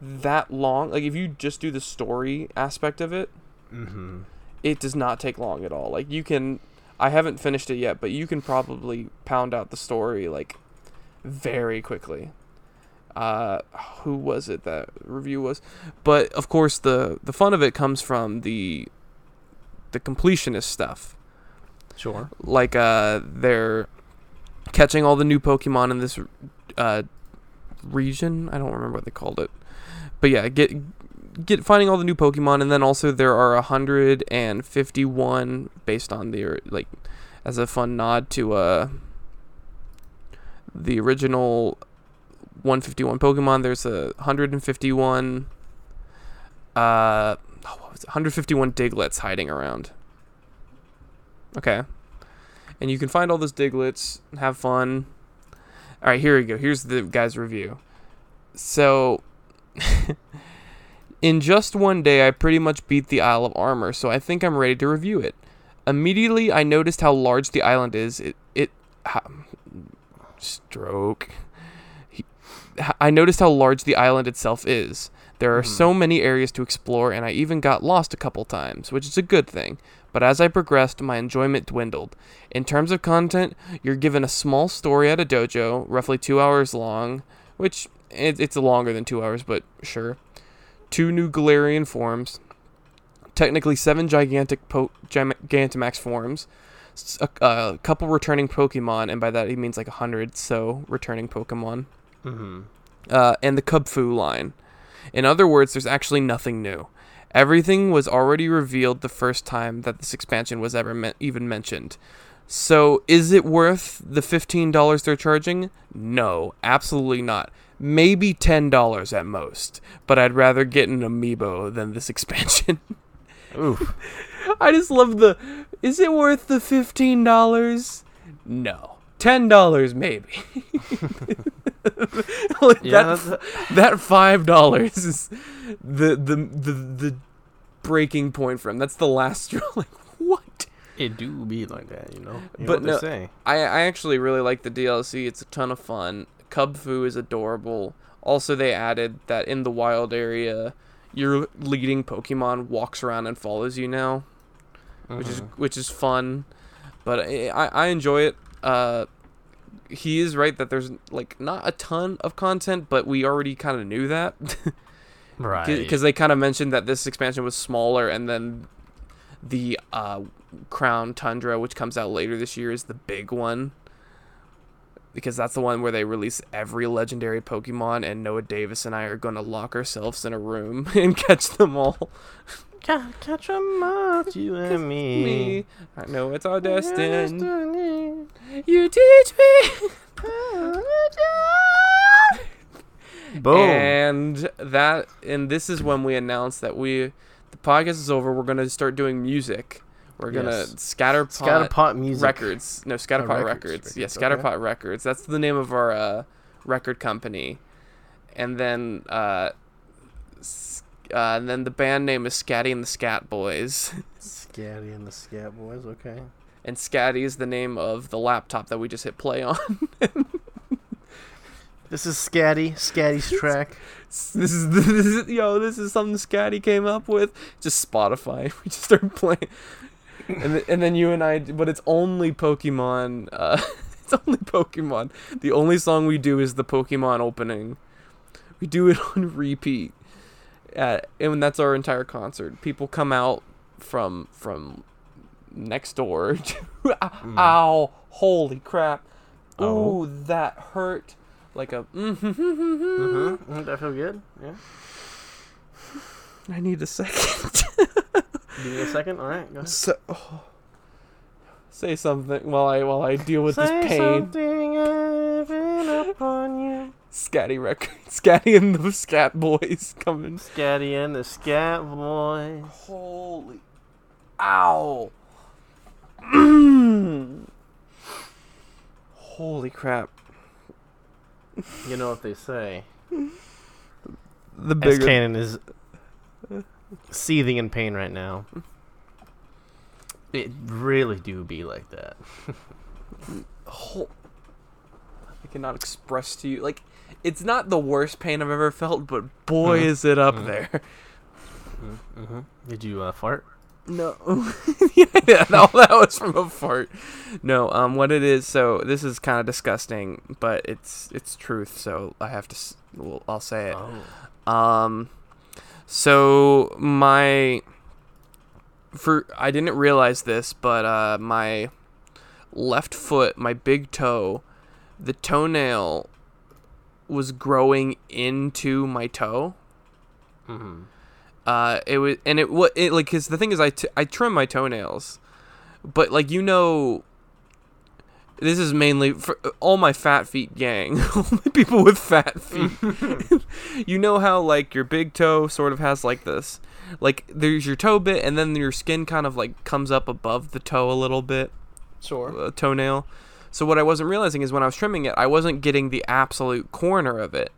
Speaker 2: that long. Like if you just do the story aspect of it,
Speaker 1: mm-hmm.
Speaker 2: it does not take long at all. Like you can I haven't finished it yet, but you can probably pound out the story like very quickly. Uh who was it that review was? But of course the the fun of it comes from the the completionist stuff.
Speaker 1: Sure.
Speaker 2: Like uh they're catching all the new Pokemon in this uh region. I don't remember what they called it. But yeah, get get finding all the new Pokemon, and then also there are 151 based on the like as a fun nod to uh the original 151 Pokemon. There's a 151 uh oh, what was 151 Digletts hiding around. Okay, and you can find all those Digletts, have fun. All right, here we go. Here's the guy's review. So. In just one day, I pretty much beat the Isle of Armor, so I think I'm ready to review it. Immediately, I noticed how large the island is. It, it, ha, stroke. He, I noticed how large the island itself is. There are so hmm. many areas to explore, and I even got lost a couple times, which is a good thing. But as I progressed, my enjoyment dwindled. In terms of content, you're given a small story at a dojo, roughly two hours long, which it, it's longer than two hours, but sure two new Galarian forms, technically seven gigantic po- Gigantamax forms, a couple returning Pokemon, and by that he means like a hundred, so returning Pokemon,
Speaker 1: Mm-hmm.
Speaker 2: uh, and the Kubfu line. In other words, there's actually nothing new. Everything was already revealed the first time that this expansion was ever me- even mentioned. So, is it worth the $15 they're charging? No, absolutely not. Maybe $10 at most, but I'd rather get an amiibo than this expansion.
Speaker 1: Oof.
Speaker 2: I just love the is it worth the $15? No. $10 maybe. like
Speaker 1: Yeah,
Speaker 2: that, that five dollars is the, the the the breaking point for him. That's the last straw. Like what?
Speaker 1: It do be like that, you know. You
Speaker 2: But
Speaker 1: know
Speaker 2: no-
Speaker 1: what they say.
Speaker 2: I I actually really like the DLC. It's a ton of fun. Kubfu is adorable. Also, they added that in the wild area, your leading Pokemon walks around and follows you now, which is
Speaker 1: Mhm.
Speaker 2: which is fun. But I I, I enjoy it. Uh, he is right that there's like not a ton of content, but we already kind of knew that.
Speaker 1: right
Speaker 2: because they kind of mentioned that this expansion was smaller and then the uh, crown tundra which comes out later this year is the big one because that's the one where they release every legendary pokemon and noah davis and i are going to lock ourselves in a room and catch them all
Speaker 1: Ca- catch 'em up, you and me.
Speaker 2: me i know it's our destiny
Speaker 1: Destiny.
Speaker 2: you teach me
Speaker 1: Boom.
Speaker 2: And that and this is when we announced that we the podcast is over. We're gonna start doing music. We're gonna
Speaker 1: Yes.
Speaker 2: scatterpot,
Speaker 1: Scatterpot music.
Speaker 2: records. No, scatterpot
Speaker 1: records,
Speaker 2: records. Yeah, scatterpot records. That's the name of our uh, record company. And then uh, s- uh, and then the band name is Scatty and the Scat Boys.
Speaker 1: Scatty and the Scat Boys. Okay.
Speaker 2: And Scatty is the name of the laptop that we just hit play on.
Speaker 1: This is Scatty. Scatty's track.
Speaker 2: this is this is yo this is something Scatty came up with just Spotify we just started playing and then, and then you and I but it's only Pokemon uh it's only Pokemon the only song we do is the Pokemon opening we do it on repeat uh, and that's our entire concert people come out from from next door to, ow holy crap
Speaker 1: Mm. Oh.
Speaker 2: ooh that hurt like a
Speaker 1: Mm-hmm. mm That feel good. Yeah.
Speaker 2: I need a second.
Speaker 1: Give me a second. All right. Go ahead.
Speaker 2: So, oh. say something while I while I deal with
Speaker 1: Say
Speaker 2: this pain.
Speaker 1: something I've upon you.
Speaker 2: Scatty record, Scatty and the Scat Boys coming.
Speaker 1: Scatty and the Scat Boys.
Speaker 2: Holy, ow! Holy crap!
Speaker 1: You know what they say.
Speaker 2: The bigger
Speaker 1: Canaan is seething in pain right now. It really do be like that.
Speaker 2: whole, I cannot express to you like it's not the worst pain I've ever felt, but boy
Speaker 1: Mhm.
Speaker 2: is it up
Speaker 1: Mhm.
Speaker 2: there.
Speaker 1: Mm-hmm. Did you uh, fart?
Speaker 2: No. yeah, yeah, no, that was from a fart. No, um, what it is. So this is kind of disgusting, but it's it's truth. So I have to. s- Well, I'll say it.
Speaker 1: Oh.
Speaker 2: Um, so my for I didn't realize this, but uh, my left foot, my big toe, the toenail was growing into my toe.
Speaker 1: Mm-hmm.
Speaker 2: Uh, it was, and it what it like, cause the thing is, I, t- I trim my toenails, but like you know, this is mainly for all my fat feet gang, all my people with fat feet. you know how like your big toe sort of has like this, like there's your toe bit, and then your skin kind of like comes up above the toe a little bit,
Speaker 1: Sure.
Speaker 2: uh, toenail. So what I wasn't realizing is when I was trimming it, I wasn't getting the absolute corner of it.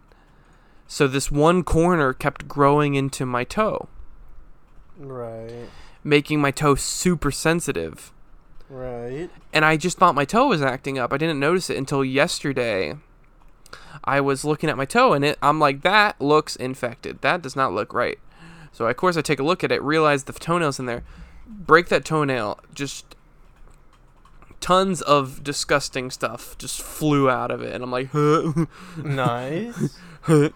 Speaker 2: So this one corner kept growing into my toe
Speaker 1: Right.
Speaker 2: making my toe super sensitive.
Speaker 1: Right.
Speaker 2: And I just thought my toe was acting up. I didn't notice it until yesterday. I was looking at my toe and it I'm like that looks infected. That does not look right. So of course I take a look at it, realize the toenail's in there. Break that toenail, just tons of disgusting stuff just flew out of it and I'm like
Speaker 1: Nice.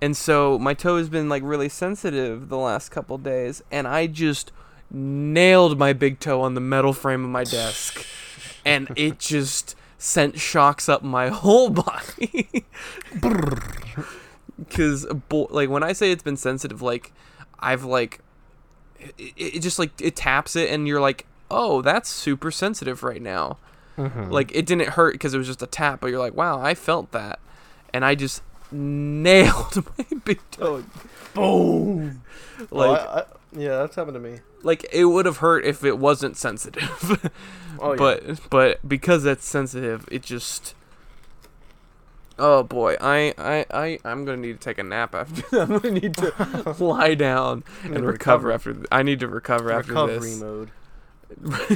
Speaker 2: and so my toe has been like really sensitive the last couple days and i just nailed my big toe on the metal frame of my desk and it just sent shocks up my whole body because like when i say it's been sensitive like i've like it, it just like it taps it and you're like oh that's super sensitive right now
Speaker 1: Mhm.
Speaker 2: like it didn't hurt because it was just a tap, but you're like, wow, I felt that, and I just nailed my big toe.
Speaker 1: boom.
Speaker 2: Like,
Speaker 1: I, I, yeah, that's happened to me.
Speaker 2: like it would have hurt if it wasn't sensitive,
Speaker 1: Oh, yeah.
Speaker 2: but but because that's sensitive, it just Oh boy, I I I I'm gonna need to take a nap after. I'm gonna need to lie down and recover,
Speaker 1: recover.
Speaker 2: after. Th- I need to recover after this.
Speaker 1: Recovery mode.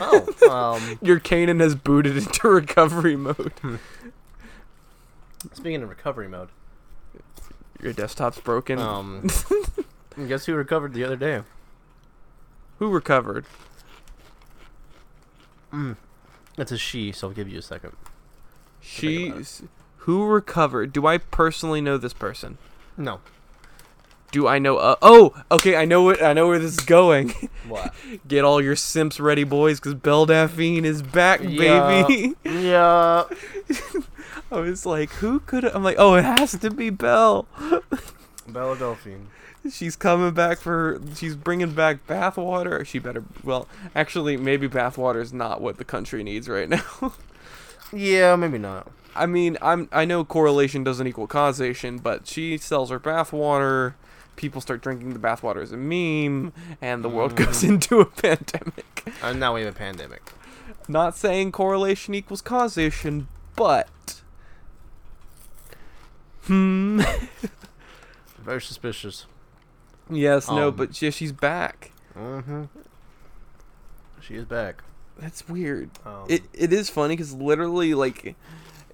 Speaker 1: oh, um,
Speaker 2: Your Canaan has booted into recovery mode.
Speaker 1: speaking of recovery mode,
Speaker 2: Your desktop's broken.
Speaker 1: um, guess who recovered the other day?
Speaker 2: Who recovered?
Speaker 1: It's a she, so I'll give you a second.
Speaker 2: She.
Speaker 1: about it.
Speaker 2: s- Who recovered? Do I personally know this person?
Speaker 1: No.
Speaker 2: Do I know? Uh, oh, okay. I know what. I know where this is going.
Speaker 1: What?
Speaker 2: Get all your simps ready, boys, because Belle Delphine is back,
Speaker 1: Yeah.
Speaker 2: baby.
Speaker 1: yeah.
Speaker 2: I was like, who could? I'm like, oh, it has to be Belle.
Speaker 1: Bella Delphine.
Speaker 2: She's coming back for. She's bringing back bathwater. She better. Well, actually, maybe bathwater is not what the country needs right now.
Speaker 1: Yeah, maybe not.
Speaker 2: I mean, I'm. I know correlation doesn't equal causation, but she sells her bathwater. People start drinking the bathwater as a meme, and the world goes into a pandemic.
Speaker 1: And now we have a pandemic.
Speaker 2: Not saying correlation equals causation, but. Hmm.
Speaker 1: Very suspicious.
Speaker 2: Yes, no,
Speaker 1: Um,
Speaker 2: but yeah, she's back.
Speaker 1: Mm-hmm. She is back.
Speaker 2: That's weird.
Speaker 1: Um,
Speaker 2: It it is funny because literally like,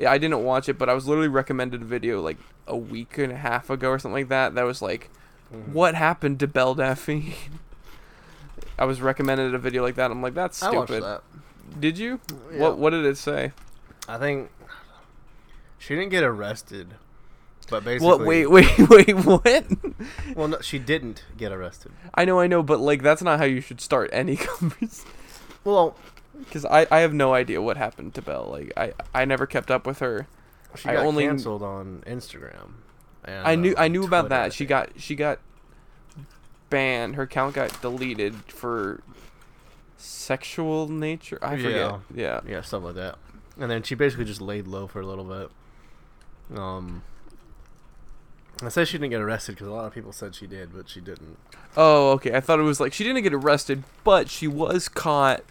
Speaker 2: I didn't watch it, but I was literally recommended a video like a week and a half ago or something like that. That was like,
Speaker 1: mhm.
Speaker 2: what happened to Belle? I was recommended a video like that. I'm like, that's
Speaker 1: I watched
Speaker 2: stupid.
Speaker 1: that.
Speaker 2: Did you?
Speaker 1: Yeah.
Speaker 2: What What did it say?
Speaker 1: I think she didn't get arrested, but basically.
Speaker 2: What? Wait, wait, wait. What?
Speaker 1: Well, no, she didn't get arrested.
Speaker 2: I know, I know, but like that's not how you should start any conversation.
Speaker 1: Well,
Speaker 2: Because I, I have no idea what happened to Belle. Like I, I never kept up with her.
Speaker 1: she
Speaker 2: I
Speaker 1: got
Speaker 2: only-
Speaker 1: canceled on Instagram. And,
Speaker 2: I knew
Speaker 1: uh,
Speaker 2: I knew about
Speaker 1: Twitter, I
Speaker 2: that. She got she got banned. Her account got deleted for sexual nature. I forget.
Speaker 1: Yeah.
Speaker 2: Yeah.
Speaker 1: yeah stuff like that, and then she basically just laid low for a little bit. Um, I said she didn't get arrested because a lot of people said she did, but she didn't.
Speaker 2: Oh, okay. I thought it was like she didn't get arrested, but she was caught.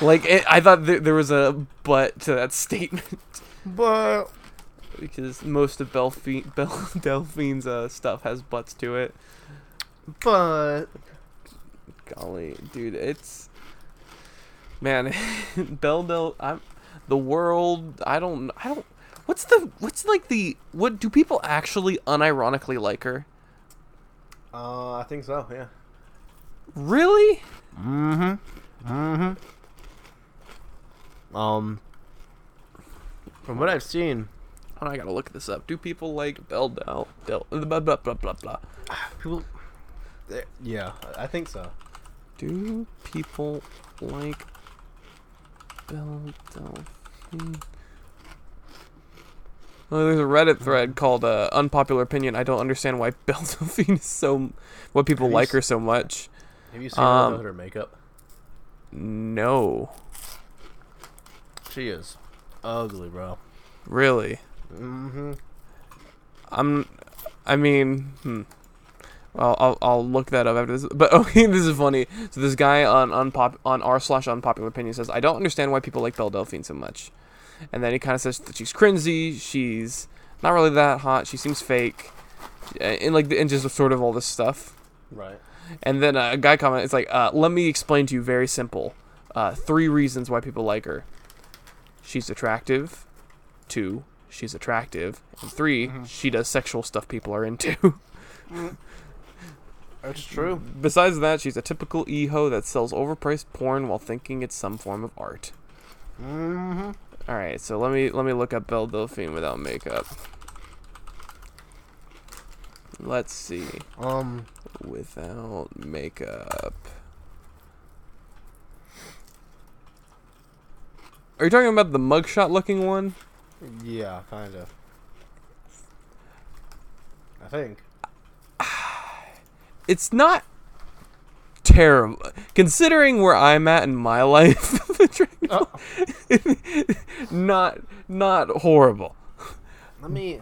Speaker 2: Like it, I thought th- there was a but to that statement
Speaker 1: But
Speaker 2: because most of Bel- Delphine's uh, stuff has butts to it.
Speaker 1: but
Speaker 2: Golly, dude, it's man, Belle Del. I'm the world. I don't. I don't. What's the? What's like the? What do people actually unironically like her?
Speaker 1: uh, I think so. Yeah.
Speaker 2: Really?
Speaker 1: Mm-hmm. Mm-hmm. Um, from what I've seen,
Speaker 2: Oh, I gotta look this up. Do people like Belle Del? Del blah blah blah blah blah.
Speaker 1: people, yeah, I think so.
Speaker 2: Do people like Belle Delphine? Well, there's a Reddit thread called uh, "Unpopular Opinion." I don't understand why Belle Delphine is so. what people
Speaker 1: Have
Speaker 2: like her so much.
Speaker 1: Have you seen her
Speaker 2: Um,
Speaker 1: her makeup?
Speaker 2: No,
Speaker 1: She is ugly, bro.
Speaker 2: really.
Speaker 1: Mm-hmm.
Speaker 2: I'm. I mean, hmm. Well, I'll I'll look that up after this. But okay, this is funny. So this guy on unpop on r slash unpopular opinion says, I don't understand why people like Belle Delphine so much, and then he kind of says that she's cringy. She's not really that hot. She seems fake, and like and just sort of all this stuff.
Speaker 1: Right.
Speaker 2: And then a guy comment, it's like, uh, let me explain to you very simple. Uh, three reasons why people like her. She's attractive. Two, she's attractive. And 3
Speaker 1: Mhm.
Speaker 2: she does sexual stuff people are into.
Speaker 1: That's true.
Speaker 2: Besides that, she's a typical eho that sells overpriced porn while thinking it's some form of art.
Speaker 1: Mm-hmm.
Speaker 2: All right, so let me let me look up Belle Delphine without makeup. Let's see.
Speaker 1: Um,
Speaker 2: Without makeup. Are you talking about the mugshot looking one?
Speaker 1: yeah, kind of. I think.
Speaker 2: It's not terrible. Considering where I'm at in my life,
Speaker 1: Oh,
Speaker 2: not not horrible.
Speaker 1: let me.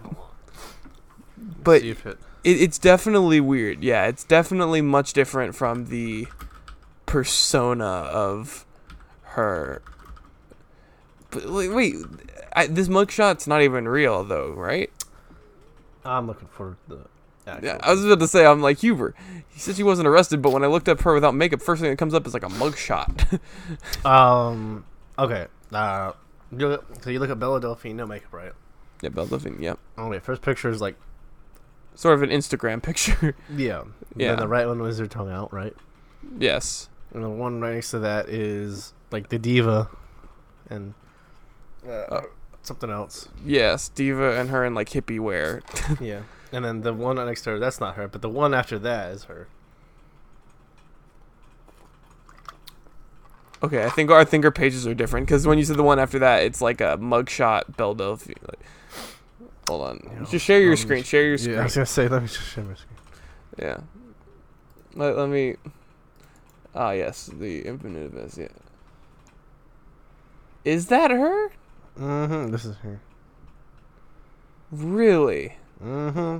Speaker 2: But
Speaker 1: see if it.
Speaker 2: it, it's definitely weird. Yeah, it's definitely much different from the persona of her. But wait, wait I, this mugshot's not even real though, right?
Speaker 1: I'm looking for the.
Speaker 2: Yeah, I was about to say, I'm like Huber. He said she wasn't arrested, but when I looked up her without makeup, first thing that comes up is like a mugshot.
Speaker 1: Um. Okay. Uh. You look, so you look at Bella Delphine, no makeup, right?
Speaker 2: yeah, Belle Delphine. Yep.
Speaker 1: Oh wait, first picture is like
Speaker 2: Sort of an Instagram picture.
Speaker 1: yeah.
Speaker 2: Yeah.
Speaker 1: The right one was her tongue out, right?
Speaker 2: yes.
Speaker 1: And the one right next to that is like the diva, and uh,
Speaker 2: Uh,
Speaker 1: something else.
Speaker 2: Yes, Diva and her in like hippie wear.
Speaker 1: yeah. And then the one next to her, that's not her, but the one after that is her.
Speaker 2: Okay, I think I think our pages are different because when you said the one after that, it's like a mugshot Belle Delphine. Like, hold on,
Speaker 1: You know,
Speaker 2: just share your screen. Share your screen.
Speaker 1: Yeah, I was gonna say, let me just share my screen.
Speaker 2: Yeah. Let, let me. Ah, yes, the infinite abyss. Yeah. Is that her?
Speaker 1: Mm-hmm. This is her.
Speaker 2: Really?
Speaker 1: Mm-hmm.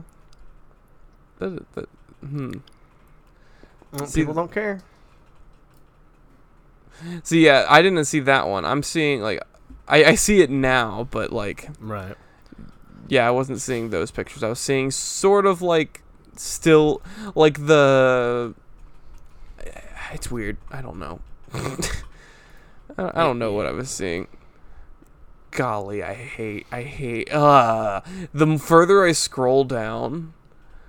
Speaker 2: That, that, hmm. See,
Speaker 1: People don't care.
Speaker 2: See, yeah, I didn't see that one. I'm seeing like, I I see it now, but like,
Speaker 1: Right.
Speaker 2: yeah, I wasn't seeing those pictures. I was seeing sort of like still like the. It's weird. I don't know. I I don't know what I was seeing. Golly, I hate. I hate. Uh, the further I scroll down,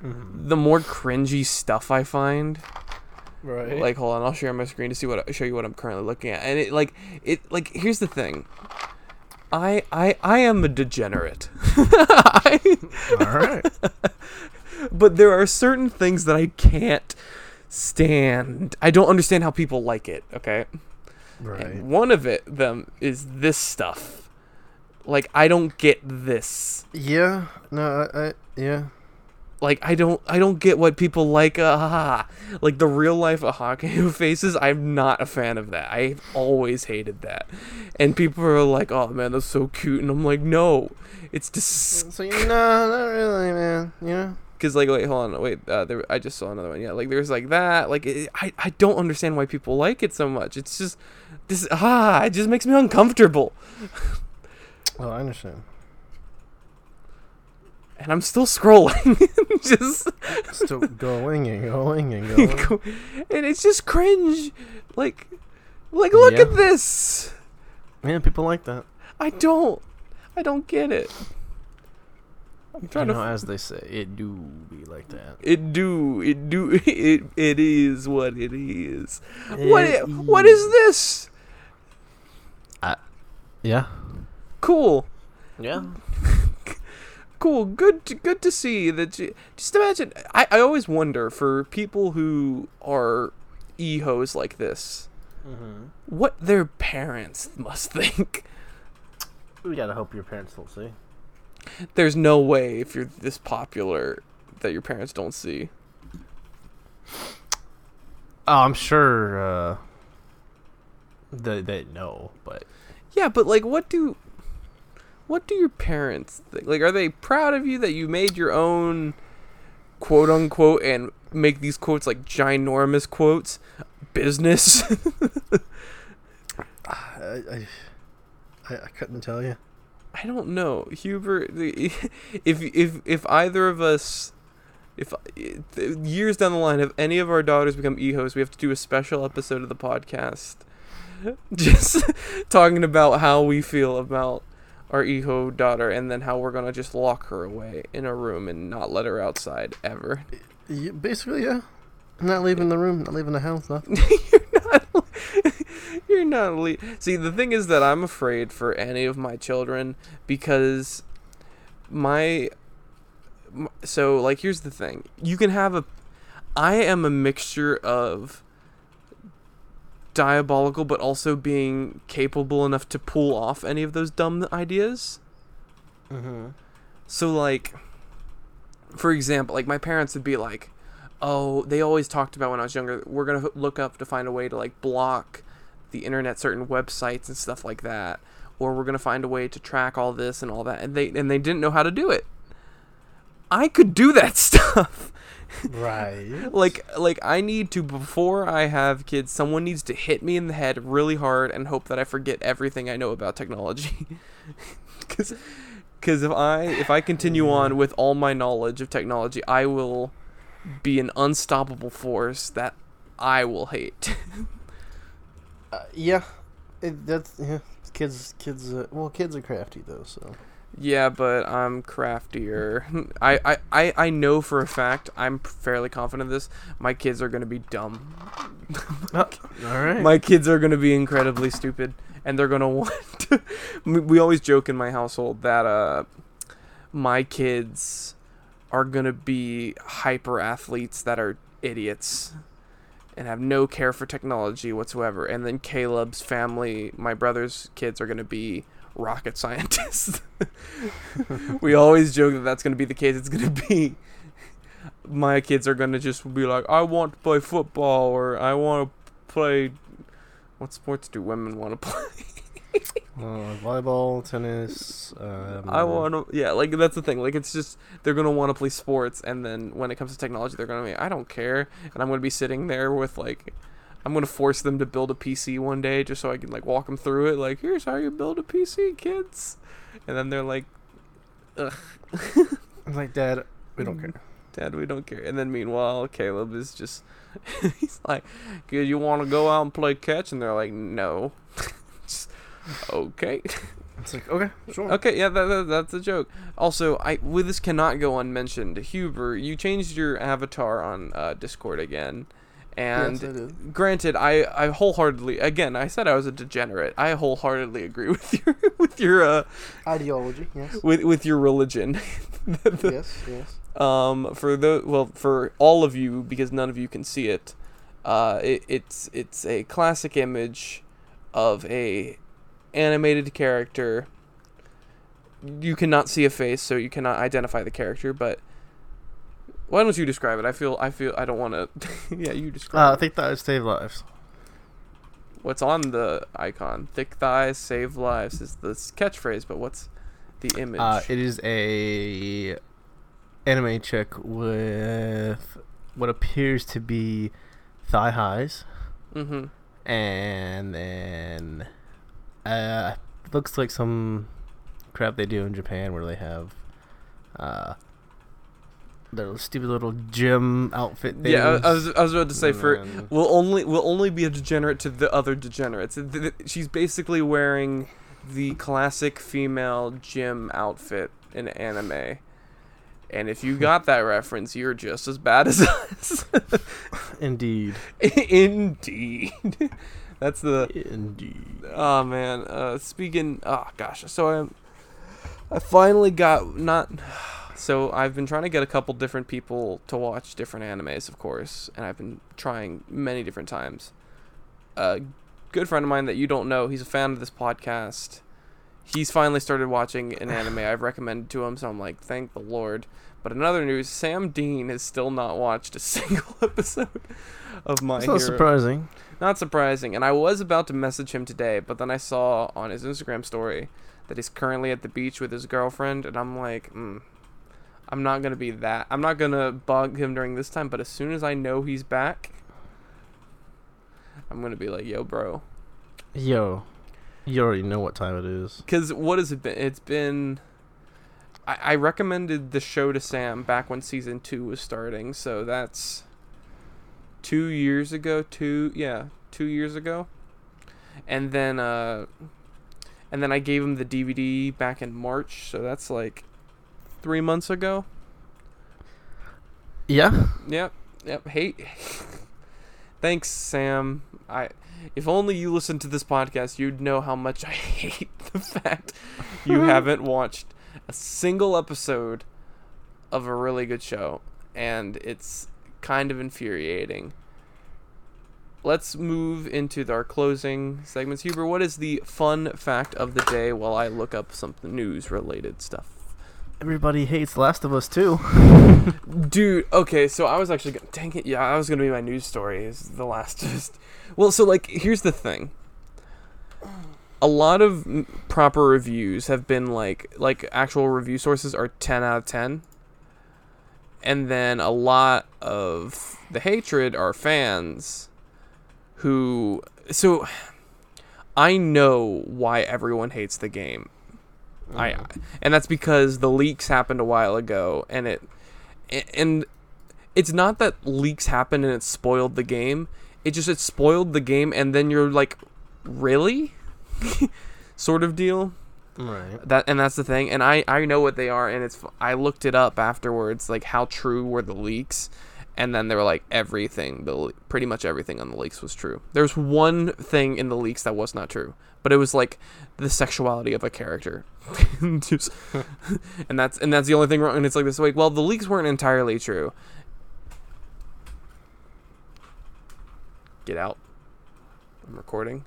Speaker 1: Mm-hmm.
Speaker 2: the more cringy stuff I find.
Speaker 1: Right.
Speaker 2: Like, hold on, I'll share my screen to see what show you what I'm currently looking at. And it like it like here's the thing. I I I am a degenerate. I,
Speaker 1: all right.
Speaker 2: but there are certain things that I can't stand. I don't understand how people like it, okay?
Speaker 1: Right.
Speaker 2: And one of it them is this stuff. Like I don't get this.
Speaker 1: Yeah. No. I. I yeah.
Speaker 2: Like I don't I don't get what people like ah like the real life Ahegao faces. I'm not a fan of that. I've always hated that. And people are like, "Oh man, that's so cute." And I'm like, "No. It's just
Speaker 1: So you no, not really, man. You know.
Speaker 2: cuz like wait, hold on. Wait, uh, there I just saw another one. Yeah, like there's like that. Like it, I I don't understand why people like it so much. It's just this ah, it just makes me uncomfortable.
Speaker 1: Well, I understand.
Speaker 2: And I'm still scrolling. just
Speaker 1: Still going and going and going.
Speaker 2: and it's just cringe. Like like look
Speaker 1: Yeah.
Speaker 2: at this.
Speaker 1: Man, people like that.
Speaker 2: I don't. I don't get it. I'm trying You
Speaker 1: know,
Speaker 2: to.
Speaker 1: as they say, it do be like that.
Speaker 2: It do. It do. It. It is what it is. What?
Speaker 1: It
Speaker 2: i- What is this?
Speaker 1: Yeah.
Speaker 2: Cool.
Speaker 1: Yeah.
Speaker 2: Cool. Good. To, good to see that. You, just imagine. I. I always wonder for people who are ehos like this,
Speaker 1: Mm-hmm.
Speaker 2: what their parents must think.
Speaker 1: We gotta hope your parents don't see.
Speaker 2: There's no way if you're this popular that your parents don't see.
Speaker 1: Oh, I'm sure. uh They they know, but
Speaker 2: Yeah, but like, what do, what do your parents think? Like, are they proud of you that you made your own, quote unquote, and make these quotes like ginormous quotes, business?
Speaker 1: I I, I, couldn't tell you.
Speaker 2: I don't know, Hubert. the- If if if either of us, if years down the line, if any of our daughters become ehos, we have to do a special episode of the podcast, just talking about how we feel about our eho daughter, and then how we're gonna just lock her away in a room and not let her outside ever.
Speaker 1: Yeah, basically, yeah. Not leaving the room, not leaving the house, nothing.
Speaker 2: you're not. You're not. Le- See, the thing is that I'm afraid for any of my children because my, So, like, here's the thing: you can have a. I am a mixture of diabolical, but also being capable enough to pull off any of those dumb ideas.
Speaker 1: Mm-hmm.
Speaker 2: So like for example, like my parents would be like, "Oh, they always talked about when I was younger, we're to look up to find a way to like block the internet certain websites and stuff like that, or we're to find a way to track all this and all that." And they and they didn't know how to do it. I could do that stuff.
Speaker 1: Right.
Speaker 2: like like I need to before I have kids, someone needs to hit me in the head really hard and hope that I forget everything I know about technology. Cuz Because if I if I continue on with all my knowledge of technology, I will be an unstoppable force that I will hate.
Speaker 1: Uh, yeah, it, that's yeah. Kids, kids. Uh, well, kids are crafty though, so.
Speaker 2: Yeah, but I'm craftier. I, I, I, I know for a fact. I'm fairly confident of this. My kids are gonna be dumb.
Speaker 1: all right.
Speaker 2: My kids are gonna be incredibly stupid, and they're gonna want. To, we always joke in my household that uh, my kids are gonna be hyper athletes that are idiots and have no care for technology whatsoever. And then Caleb's family, my brother's kids, are gonna be rocket scientists. we always joke that that's gonna be the case. It's gonna be my kids are gonna just be like, I want to play football or I want to play. What sports do women want to play?
Speaker 1: Uh, volleyball, tennis. Um,
Speaker 2: I want to. Yeah, like that's the thing. Like it's just they're gonna want to play sports, and then when it comes to technology, they're gonna be, I don't care, and I'm gonna be sitting there with like. I'm gonna force them to build a PC one day just so I can like walk them through it. Like, here's how you build a PC, kids. And then they're like, "Ugh,
Speaker 1: I'm like, Dad, we don't care.
Speaker 2: Dad, we don't care. And then meanwhile, Caleb is just, he's like, "Good, you want to go out and play catch?" And they're like, "No." Just, okay.
Speaker 1: It's like, okay, sure.
Speaker 2: Okay, yeah, that, that, that's a joke. Also, I well, this cannot go unmentioned. Huber, you changed your avatar on uh, Discord again, and
Speaker 1: Yes, I
Speaker 2: granted, I, I wholeheartedly again I said I was a degenerate. I wholeheartedly agree with your with your uh
Speaker 1: Ideology, yes.
Speaker 2: with with your religion.
Speaker 1: yes, yes.
Speaker 2: um, for the well for all of you because none of you can see it. Uh, it, it's it's a classic image of a animated character. You cannot see a face, so you cannot identify the character. But why don't you describe it? I feel I feel I don't want to. yeah, you describe.
Speaker 1: Uh, I
Speaker 2: it.
Speaker 1: think that would save lives.
Speaker 2: What's on the icon? Thick thighs save lives is the catchphrase, but what's the image?
Speaker 1: Uh, it is a anime chick with what appears to be thigh highs,
Speaker 2: mm-hmm.
Speaker 1: and then uh, looks like some crap they do in Japan where they have uh their stupid little gym outfit. Things.
Speaker 2: Yeah, I, I was I was about to say
Speaker 1: and
Speaker 2: for
Speaker 1: then-
Speaker 2: will only will only be a degenerate to the other degenerates. Th- th- She's basically wearing the classic female gym outfit in anime. And if you got that reference, you're just as bad as us.
Speaker 1: indeed,
Speaker 2: Indeed. That's the
Speaker 1: indeed.
Speaker 2: Oh man. Uh speaking oh gosh. So I I finally got not so I've been trying to get a couple different people to watch different animes, of course, and I've been trying many different times. A good friend of mine that you don't know, he's a fan of this podcast. He's finally started watching an anime I've recommended to him, so I'm like, thank the Lord. But in other news, Sam Dean has still not watched a single episode of My
Speaker 1: It's not surprising.
Speaker 2: Not surprising. And I was about to message him today, but then I saw on his Instagram story that he's currently at the beach with his girlfriend, and I'm like, mm, I'm not gonna be that. I'm not gonna bug him during this time, but as soon as I know he's back, I'm gonna be like, yo, bro.
Speaker 1: Yo, you already know what time it is.
Speaker 2: Because what has it been? It's been. I, I recommended the show to Sam back when season two was starting, so that's two years ago. Two, yeah, two years ago. And then, uh, and then I gave him the DVD back in March, so that's like three months ago.
Speaker 1: Yeah.
Speaker 2: Yep, yep. Hate. Thanks, Sam. I. If only you listened to this podcast, you'd know how much I hate the fact you haven't watched a single episode of a really good show, and it's kind of infuriating. Let's move into our closing segments. Huber, what is the fun fact of the day while I look up some news related stuff?
Speaker 1: Everybody hates Last of Us too.
Speaker 2: Dude, okay, so I was actually gonna, dang it, yeah, I was gonna be my news story is the last just well, so like here's the thing. A lot of proper reviews have been like like actual review sources are 10 out of 10. And then a lot of the hatred are fans who so I know why everyone hates the game I
Speaker 1: Mm.
Speaker 2: and that's because the leaks happened a while ago, and it and it's not that leaks happened and it spoiled the game. It just it spoiled the game, and then you're like, really, sort of deal.
Speaker 1: Right.
Speaker 2: That and that's the thing, and I I know what they are, and it's I looked it up afterwards, like how true were the leaks, and then they were like everything, the pretty much everything on the leaks was true. There's one thing in the leaks that was not true, but it was like the sexuality of a character, Just- and that's and that's the only thing wrong. And it's like this like well the leaks weren't entirely true. Get out. I'm recording.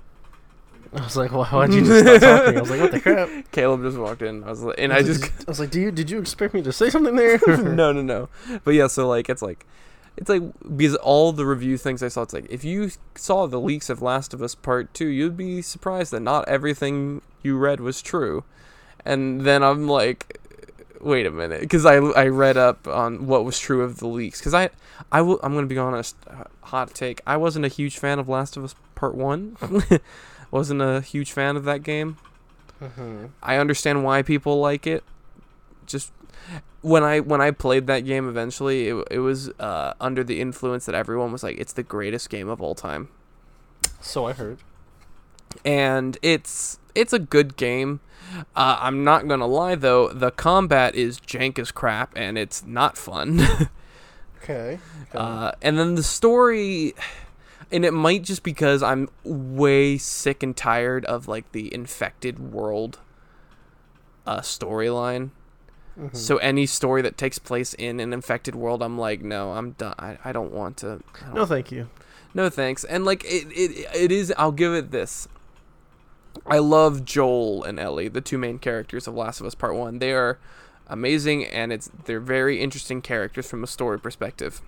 Speaker 1: I was like, why, why'd you just stop talking? I was like, what the crap?
Speaker 2: Caleb just walked in. I was like, and I
Speaker 1: was
Speaker 2: just
Speaker 1: like, I was like, do you did you expect me to say something there?
Speaker 2: no, no, no. But yeah, so like it's like it's like because all the review things I saw, it's like if you saw the leaks of Last of Us Part Two, you'd be surprised that not everything you read was true. And then I'm like, wait a minute, because I I read up on what was true of the leaks. Because I I will I'm gonna be honest, uh, hot take. I wasn't a huge fan of Last of Us Part One. wasn't a huge fan of that game.
Speaker 1: Mhm.
Speaker 2: I understand why people like it. Just when I when I played that game eventually, it, it was uh, under the influence that everyone was like, it's the greatest game of all time,
Speaker 1: So I heard.
Speaker 2: and it's it's a good game. Uh, I'm not gonna lie though, the combat is jank as crap, and it's not fun.
Speaker 1: Okay.
Speaker 2: Uh, and then the story, and it might just because I'm way sick and tired of like the infected world uh, storyline.
Speaker 1: Mhm.
Speaker 2: So any story that takes place in an infected world, I'm like, no, I'm done. I, I don't want to. Don't-
Speaker 1: no, thank you.
Speaker 2: no thanks. And like it, it, it is. I'll give it this. I love Joel and Ellie, the two main characters of Last of Us Part One. They are amazing, and it's they're very interesting characters from a story perspective.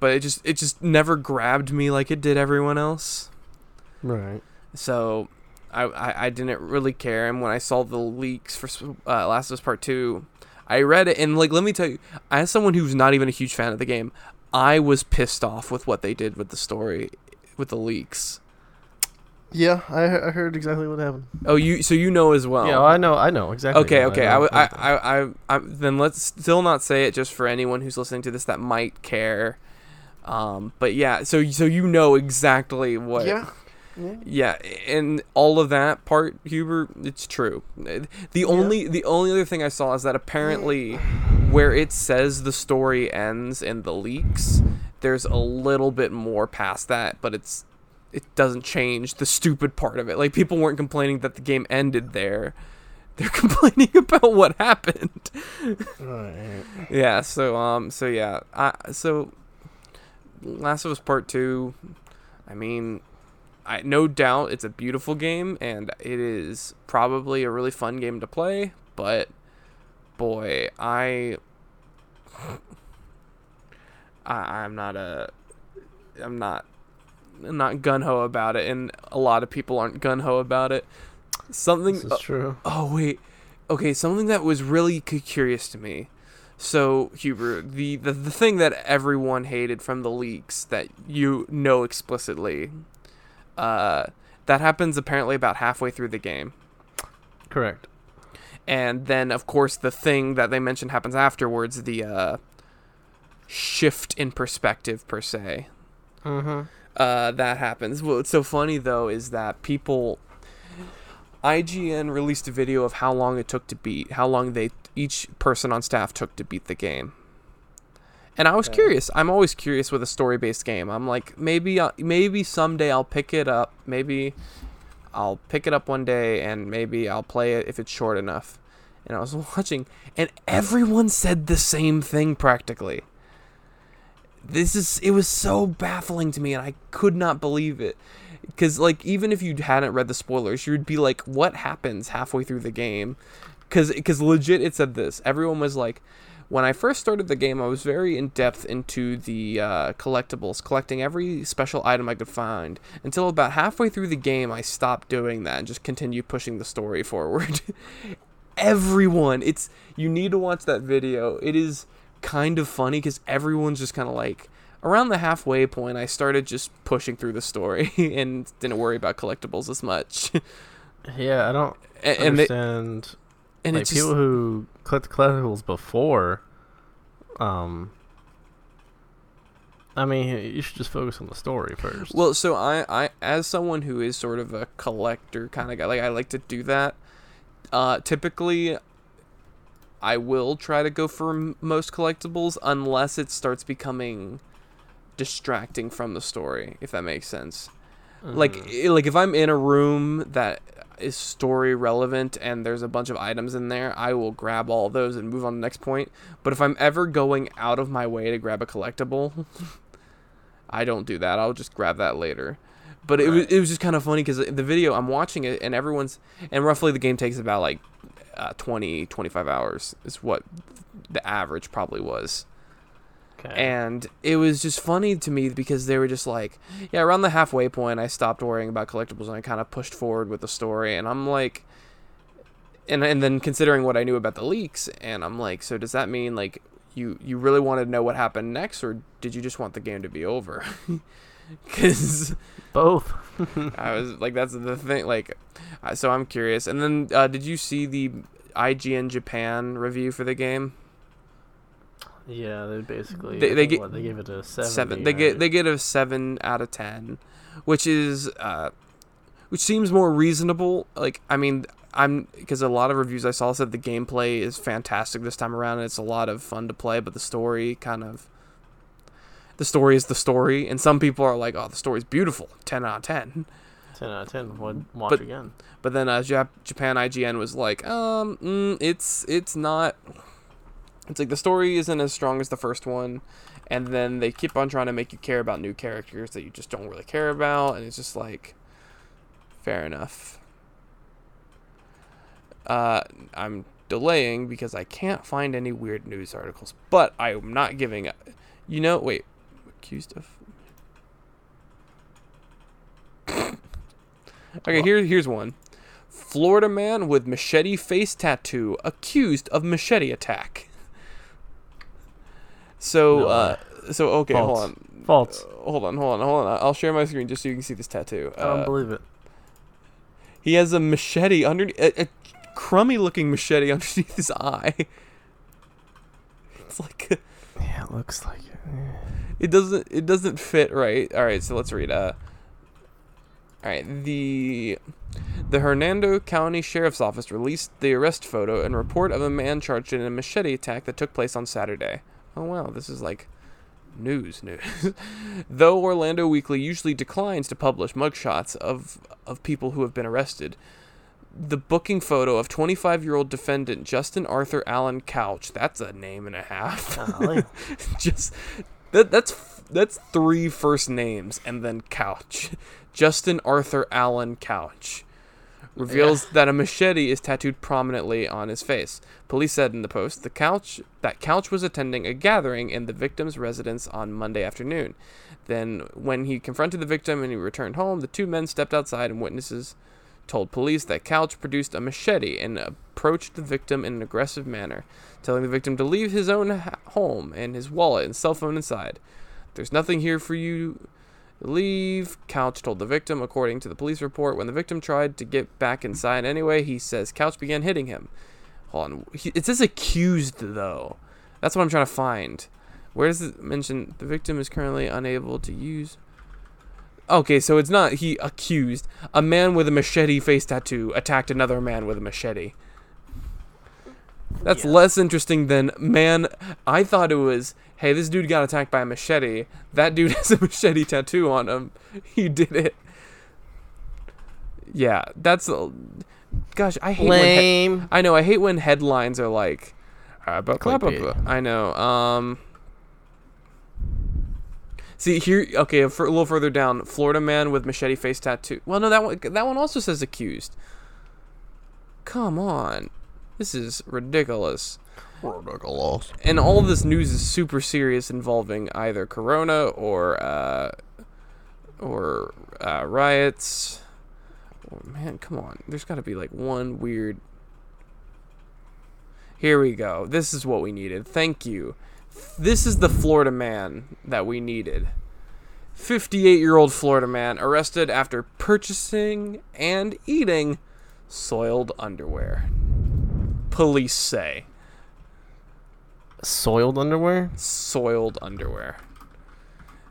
Speaker 2: But it just it just never grabbed me like it did everyone else.
Speaker 1: Right.
Speaker 2: So I, I, I didn't really care. And when I saw the leaks for uh, Last of Us Part 2, I read it. And, like, let me tell you, as someone who's not even a huge fan of the game, I was pissed off with what they did with the story, with the leaks.
Speaker 1: Yeah, I, I heard exactly what happened.
Speaker 2: Oh, you so you know as well.
Speaker 1: yeah, I know. I know exactly.
Speaker 2: Okay, okay. I,
Speaker 1: know
Speaker 2: w- I,
Speaker 1: what happened.
Speaker 2: I, I, I, then let's still not say it just for anyone who's listening to this that might care. Um, but yeah, so so you know exactly what.
Speaker 1: yeah. Yeah.
Speaker 2: Yeah, and all of that part, Huber, it's true. The only the only other thing I saw is that apparently, where it says the story ends in the leaks, there's a little bit more past that, but it's it doesn't change the stupid part of it. Like people weren't complaining that the game ended there; they're complaining about what happened.
Speaker 1: Right.
Speaker 2: yeah. So um. So yeah. I so. Last of Us Part Two. I mean, I no doubt it's a beautiful game and it is probably a really fun game to play, but boy, I I I'm not a I'm not I'm not gun ho about it and a lot of people aren't gun ho about it. Something
Speaker 1: This is oh, true.
Speaker 2: Oh wait, okay. Something that was really curious to me. So Huber, the, the the thing that everyone hated from the leaks that you know explicitly, uh, that happens apparently about halfway through the game,
Speaker 1: Correct.
Speaker 2: and then of course the thing that they mentioned happens afterwards. The uh, shift in perspective per se.
Speaker 1: Mm-hmm.
Speaker 2: uh, that happens. What's so funny though is that people, IGN released a video of how long it took to beat, how long they each person on staff took to beat the game. And I was curious. I'm always curious with a story-based game. I'm like, maybe, uh, maybe someday I'll pick it up. Maybe I'll pick it up one day, and maybe I'll play it if it's short enough. And I was watching, and everyone said the same thing practically this is it was so baffling to me and i could not believe it because like even if you hadn't read the spoilers you'd be like what happens halfway through the game because because legit it said this everyone was like when i first started the game i was very in depth into the uh, collectibles collecting every special item i could find until about halfway through the game i stopped doing that and just continued pushing the story forward everyone it's you need to watch that video it is kind of funny because everyone's just kind of like around the halfway point i started just pushing through the story and didn't worry about collectibles as much
Speaker 1: Yeah, I don't.
Speaker 2: and, and they,
Speaker 1: understand
Speaker 2: and
Speaker 1: like
Speaker 2: it's just,
Speaker 1: people who collect collectibles before. Um. I mean, you should just focus on the story first.
Speaker 2: Well, so I, I, as someone who is sort of a collector kind of guy, like I like to do that. Uh, typically, I will try to go for m- most collectibles unless it starts becoming distracting from the story, if that makes sense. Like,
Speaker 1: Mhm.
Speaker 2: i- like if I'm in a room that is story relevant and there's a bunch of items in there, I will grab all those and move on to the next point. But if I'm ever going out of my way to grab a collectible, I don't do that. I'll just grab that later. But it was it was just kind of funny because the video I'm watching it and everyone's and roughly the game takes about like uh, 20 25 hours is what the average probably was.
Speaker 1: Okay.
Speaker 2: And it was just funny to me because they were just like, yeah, around the halfway point, I stopped worrying about collectibles and I kind of pushed forward with the story. And I'm like, and and then considering what I knew about the leaks, and I'm like, so does that mean like you you really wanted to know what happened next, or did you just want the game to be over? Because
Speaker 1: both.
Speaker 2: I was like, that's the thing. Like, so I'm curious. And then, uh, did you see the IGN Japan review for the game?
Speaker 1: Yeah, they basically
Speaker 2: They- they get-
Speaker 1: what, they gave it a seven.
Speaker 2: seven. They get they get a seven out of ten, which is uh, which seems more reasonable. Like I mean, I'm because a lot of reviews I saw said the gameplay is fantastic this time around. And it's a lot of fun to play, but the story kind of the story is the story, and some people are like, "Oh, the story's beautiful, ten out of 10.
Speaker 1: ten out of ten. Would watch
Speaker 2: But-
Speaker 1: again.
Speaker 2: But then uh, Jap- Japan IGN was like, um, mm, it's it's not. It's like the story isn't as strong as the first one, and then they keep on trying to make you care about new characters that you just don't really care about, and it's just like, fair enough. Uh, I'm delaying because I can't find any weird news articles, but I'm not giving up. You know, wait, accused of. Okay, here here's one. Florida man with machete face tattoo accused of machete attack. So,
Speaker 1: No
Speaker 2: uh, so okay, hold on,
Speaker 1: False.
Speaker 2: Uh, hold on, hold on, hold on. I'll share my screen just so you can see this tattoo.
Speaker 1: I don't
Speaker 2: Uh,
Speaker 1: believe it.
Speaker 2: he has a machete under a, a crummy looking machete underneath his eye. It's like
Speaker 1: Yeah, it looks like it.
Speaker 2: it doesn't it doesn't fit right. All right, so let's read. Uh, all right, the the Hernando County Sheriff's Office released the arrest photo and report of a man charged in a machete attack that took place on Saturday. Oh wow, this is like news news. Though Orlando Weekly usually declines to publish mugshots of of people who have been arrested, the booking photo of 25-year-old defendant Justin Arthur Allen Couch, that's a name and a half.
Speaker 1: Oh,
Speaker 2: Just that that's that's three first names and then couch justin arthur allen couch reveals that a machete is tattooed prominently on his face police said in the post the couch that couch was attending a gathering in the victim's residence on monday afternoon then when he confronted the victim and he returned home the two men stepped outside and witnesses told police that couch produced a machete and approached the victim in an aggressive manner telling the victim to leave his own home and his wallet and cell phone inside. There's nothing here for you leave, Couch told the victim, according to the police report. When the victim tried to get back inside anyway, he says Couch began hitting him. Hold on. He, it says accused, though. That's what I'm trying to find. Where does it mention the victim is currently unable to use? Okay, so it's not he accused. A man with a machete face tattoo attacked another man with a machete. That's
Speaker 1: Yeah.
Speaker 2: less interesting than man. I thought it was hey, this dude got attacked by a machete. That dude has a machete tattoo on him. He did it. Yeah, that's a- gosh. I hate when he-
Speaker 1: Lame.
Speaker 2: I know. I hate when headlines are like, uh, blah, blah, blah, I know. Um. See here, okay, a little further down, Florida man with machete face tattoo. Well, no, that one, that one also says accused. Come on, this is ridiculous. And all this news is super serious, involving either Corona or uh, or uh, riots. Oh, man, come on. There's got to be like one weird. Here we go. This is what we needed. Thank you. This is the Florida man that we needed. 58 year old Florida man arrested after purchasing and eating soiled underwear. Police say
Speaker 1: Soiled underwear?
Speaker 2: soiled underwear.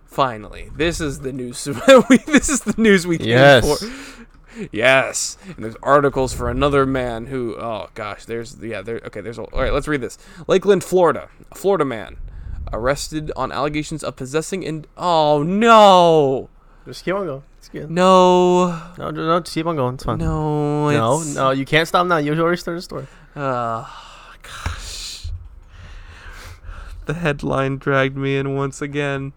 Speaker 2: Finally, this is the news. we, this is the news we came
Speaker 1: Yes.
Speaker 2: for. Yes, and there's articles for another man who. Oh gosh, there's yeah there. Okay, there's all right. Let's read this. Lakeland, Florida. A Florida man arrested on allegations of possessing and oh no,
Speaker 1: Just keep on going. It's good.
Speaker 2: no,
Speaker 1: No, no, no, just keep on going. It's fine.
Speaker 2: no,
Speaker 1: no,
Speaker 2: it's-
Speaker 1: no, you can't stop now. You already started the story.
Speaker 2: Uh, gosh. The headline dragged me in once again.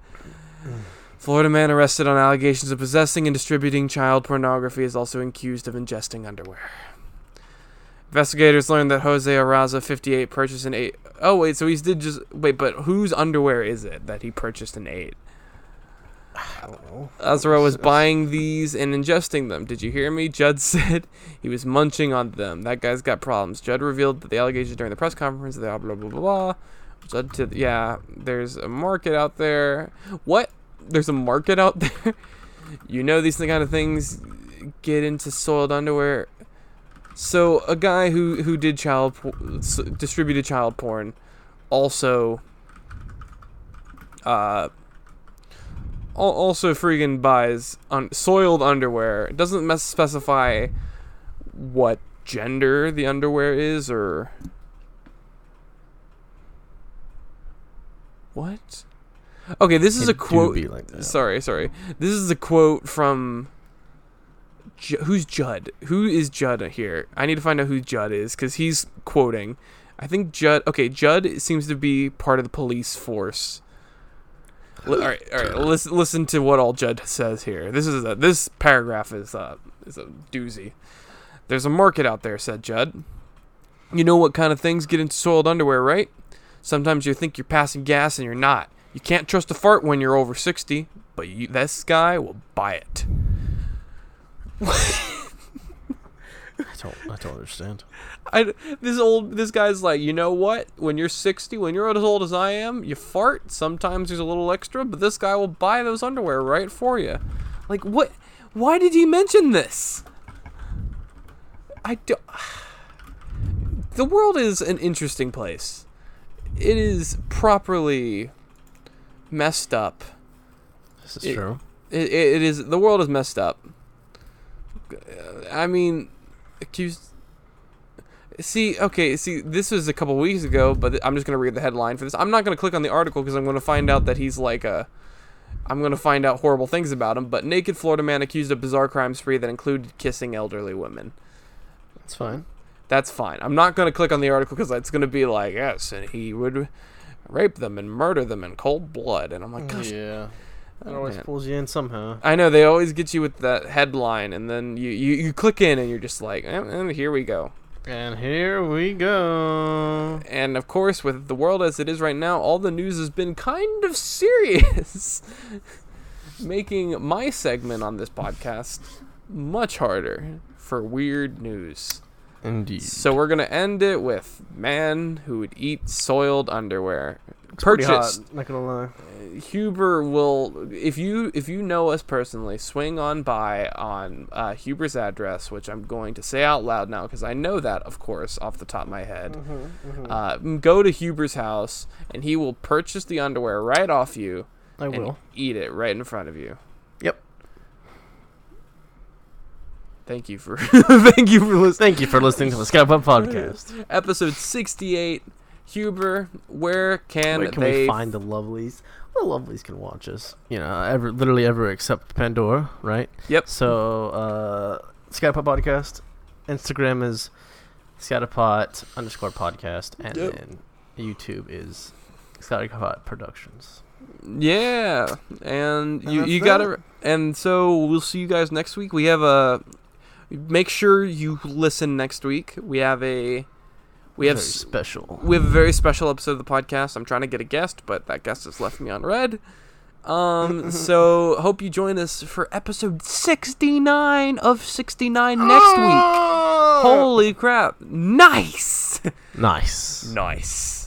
Speaker 2: Florida man arrested on allegations of possessing and distributing child pornography is also accused of ingesting underwear. Investigators learned that Jose Araza, 58, purchased an eight. Oh wait, so he did just wait, but whose underwear is it that he purchased an eight?
Speaker 1: I don't know.
Speaker 2: Azra was buying these and ingesting them. Did you hear me? Judd said he was munching on them. That guy's got problems. Judd revealed that the allegations during the press conference. Blah blah blah blah blah. Judd to yeah. There's a market out there. What? There's a market out there. you know these kind of things get into soiled underwear. So a guy who who did child distributed child porn, also. Uh, also freaking buys un- soiled underwear. It doesn't specify what gender the underwear is or what. Okay, this is
Speaker 1: It
Speaker 2: a quote.
Speaker 1: like.
Speaker 2: Sorry, sorry. This is a quote from. Ju- who's Judd? Who is Judd here? I need to find out who Judd is because he's quoting. I think Judd. Okay, Judd seems to be part of the police force. Li- all right, all right. Listen, listen to what all Judd says here. This is a, this paragraph is uh is a doozy. There's a market out there," said Judd. You know what kind of things get into soiled underwear, right? Sometimes you think you're passing gas and you're not. You can't trust a fart when you're over 60, but you, this guy will buy it.
Speaker 1: I don't. I don't understand.
Speaker 2: I, this old this guy's like, you know what? When you're 60, when you're as old as I am, you fart. Sometimes there's a little extra, but this guy will buy those underwear right for you. Like what? Why did you mention this? I don't. The world is an interesting place. It is properly messed up.
Speaker 1: This is
Speaker 2: It-
Speaker 1: true.
Speaker 2: It, it is the world is messed up. I mean, accused. See, okay, see, this was a couple weeks ago, but I'm just gonna read the headline for this. I'm not gonna click on the article because I'm gonna find out that he's like a. I'm gonna find out horrible things about him. But naked Florida man accused of bizarre crime spree that included kissing elderly women.
Speaker 1: That's fine.
Speaker 2: That's fine. I'm not gonna click on the article because it's gonna be like yes, and he would rape them and murder them in cold blood, and I'm like, gosh,
Speaker 1: yeah. That
Speaker 2: oh,
Speaker 1: always
Speaker 2: man.
Speaker 1: pulls you in somehow.
Speaker 2: I know they always get you with that headline, and then you, you, you click in, and you're just like, and, eh, here we go.
Speaker 1: And here we go.
Speaker 2: And of course, with the world as it is right now, all the news has been kind of serious, making my segment on this podcast much harder for weird news.
Speaker 1: Indeed.
Speaker 2: So we're gonna end it with man who would eat soiled underwear.
Speaker 1: It's pretty hot,
Speaker 2: Purchased.
Speaker 1: Not gonna lie.
Speaker 2: Huber will if you if you know us personally, swing on by on uh, Huber's address, which I'm going to say out loud now because I know that, of course, off the top of my head.
Speaker 1: Mm-hmm,
Speaker 2: Uh, go to Huber's house, and he will purchase the underwear right off you
Speaker 1: I
Speaker 2: and
Speaker 1: will.
Speaker 2: eat it right in front of you.
Speaker 1: Yep.
Speaker 2: Thank you for thank you for listening.
Speaker 1: Thank you for listening to the Skype Up podcast.
Speaker 2: Episode 68. Huber, where can,
Speaker 1: Where can
Speaker 2: they
Speaker 1: we find the lovelies? The lovelies can watch us. You know, ever literally ever except Pandora, right?
Speaker 2: Yep.
Speaker 1: So, uh, Skypot podcast. Instagram is Scatterpot underscore podcast, and
Speaker 2: Yep.
Speaker 1: then YouTube is Scatterpot Productions.
Speaker 2: Yeah, and
Speaker 1: And
Speaker 2: you you gotta, and so we'll see you guys next week. We have a. Make sure you listen next week. We have a. We have
Speaker 1: Very
Speaker 2: s-
Speaker 1: special.
Speaker 2: we have a very special episode of the podcast. I'm trying to get a guest, but that guest has left me on read. Um, so hope you join us for episode 69 of 69 next week. Holy crap! Nice,
Speaker 1: Nice.
Speaker 2: nice.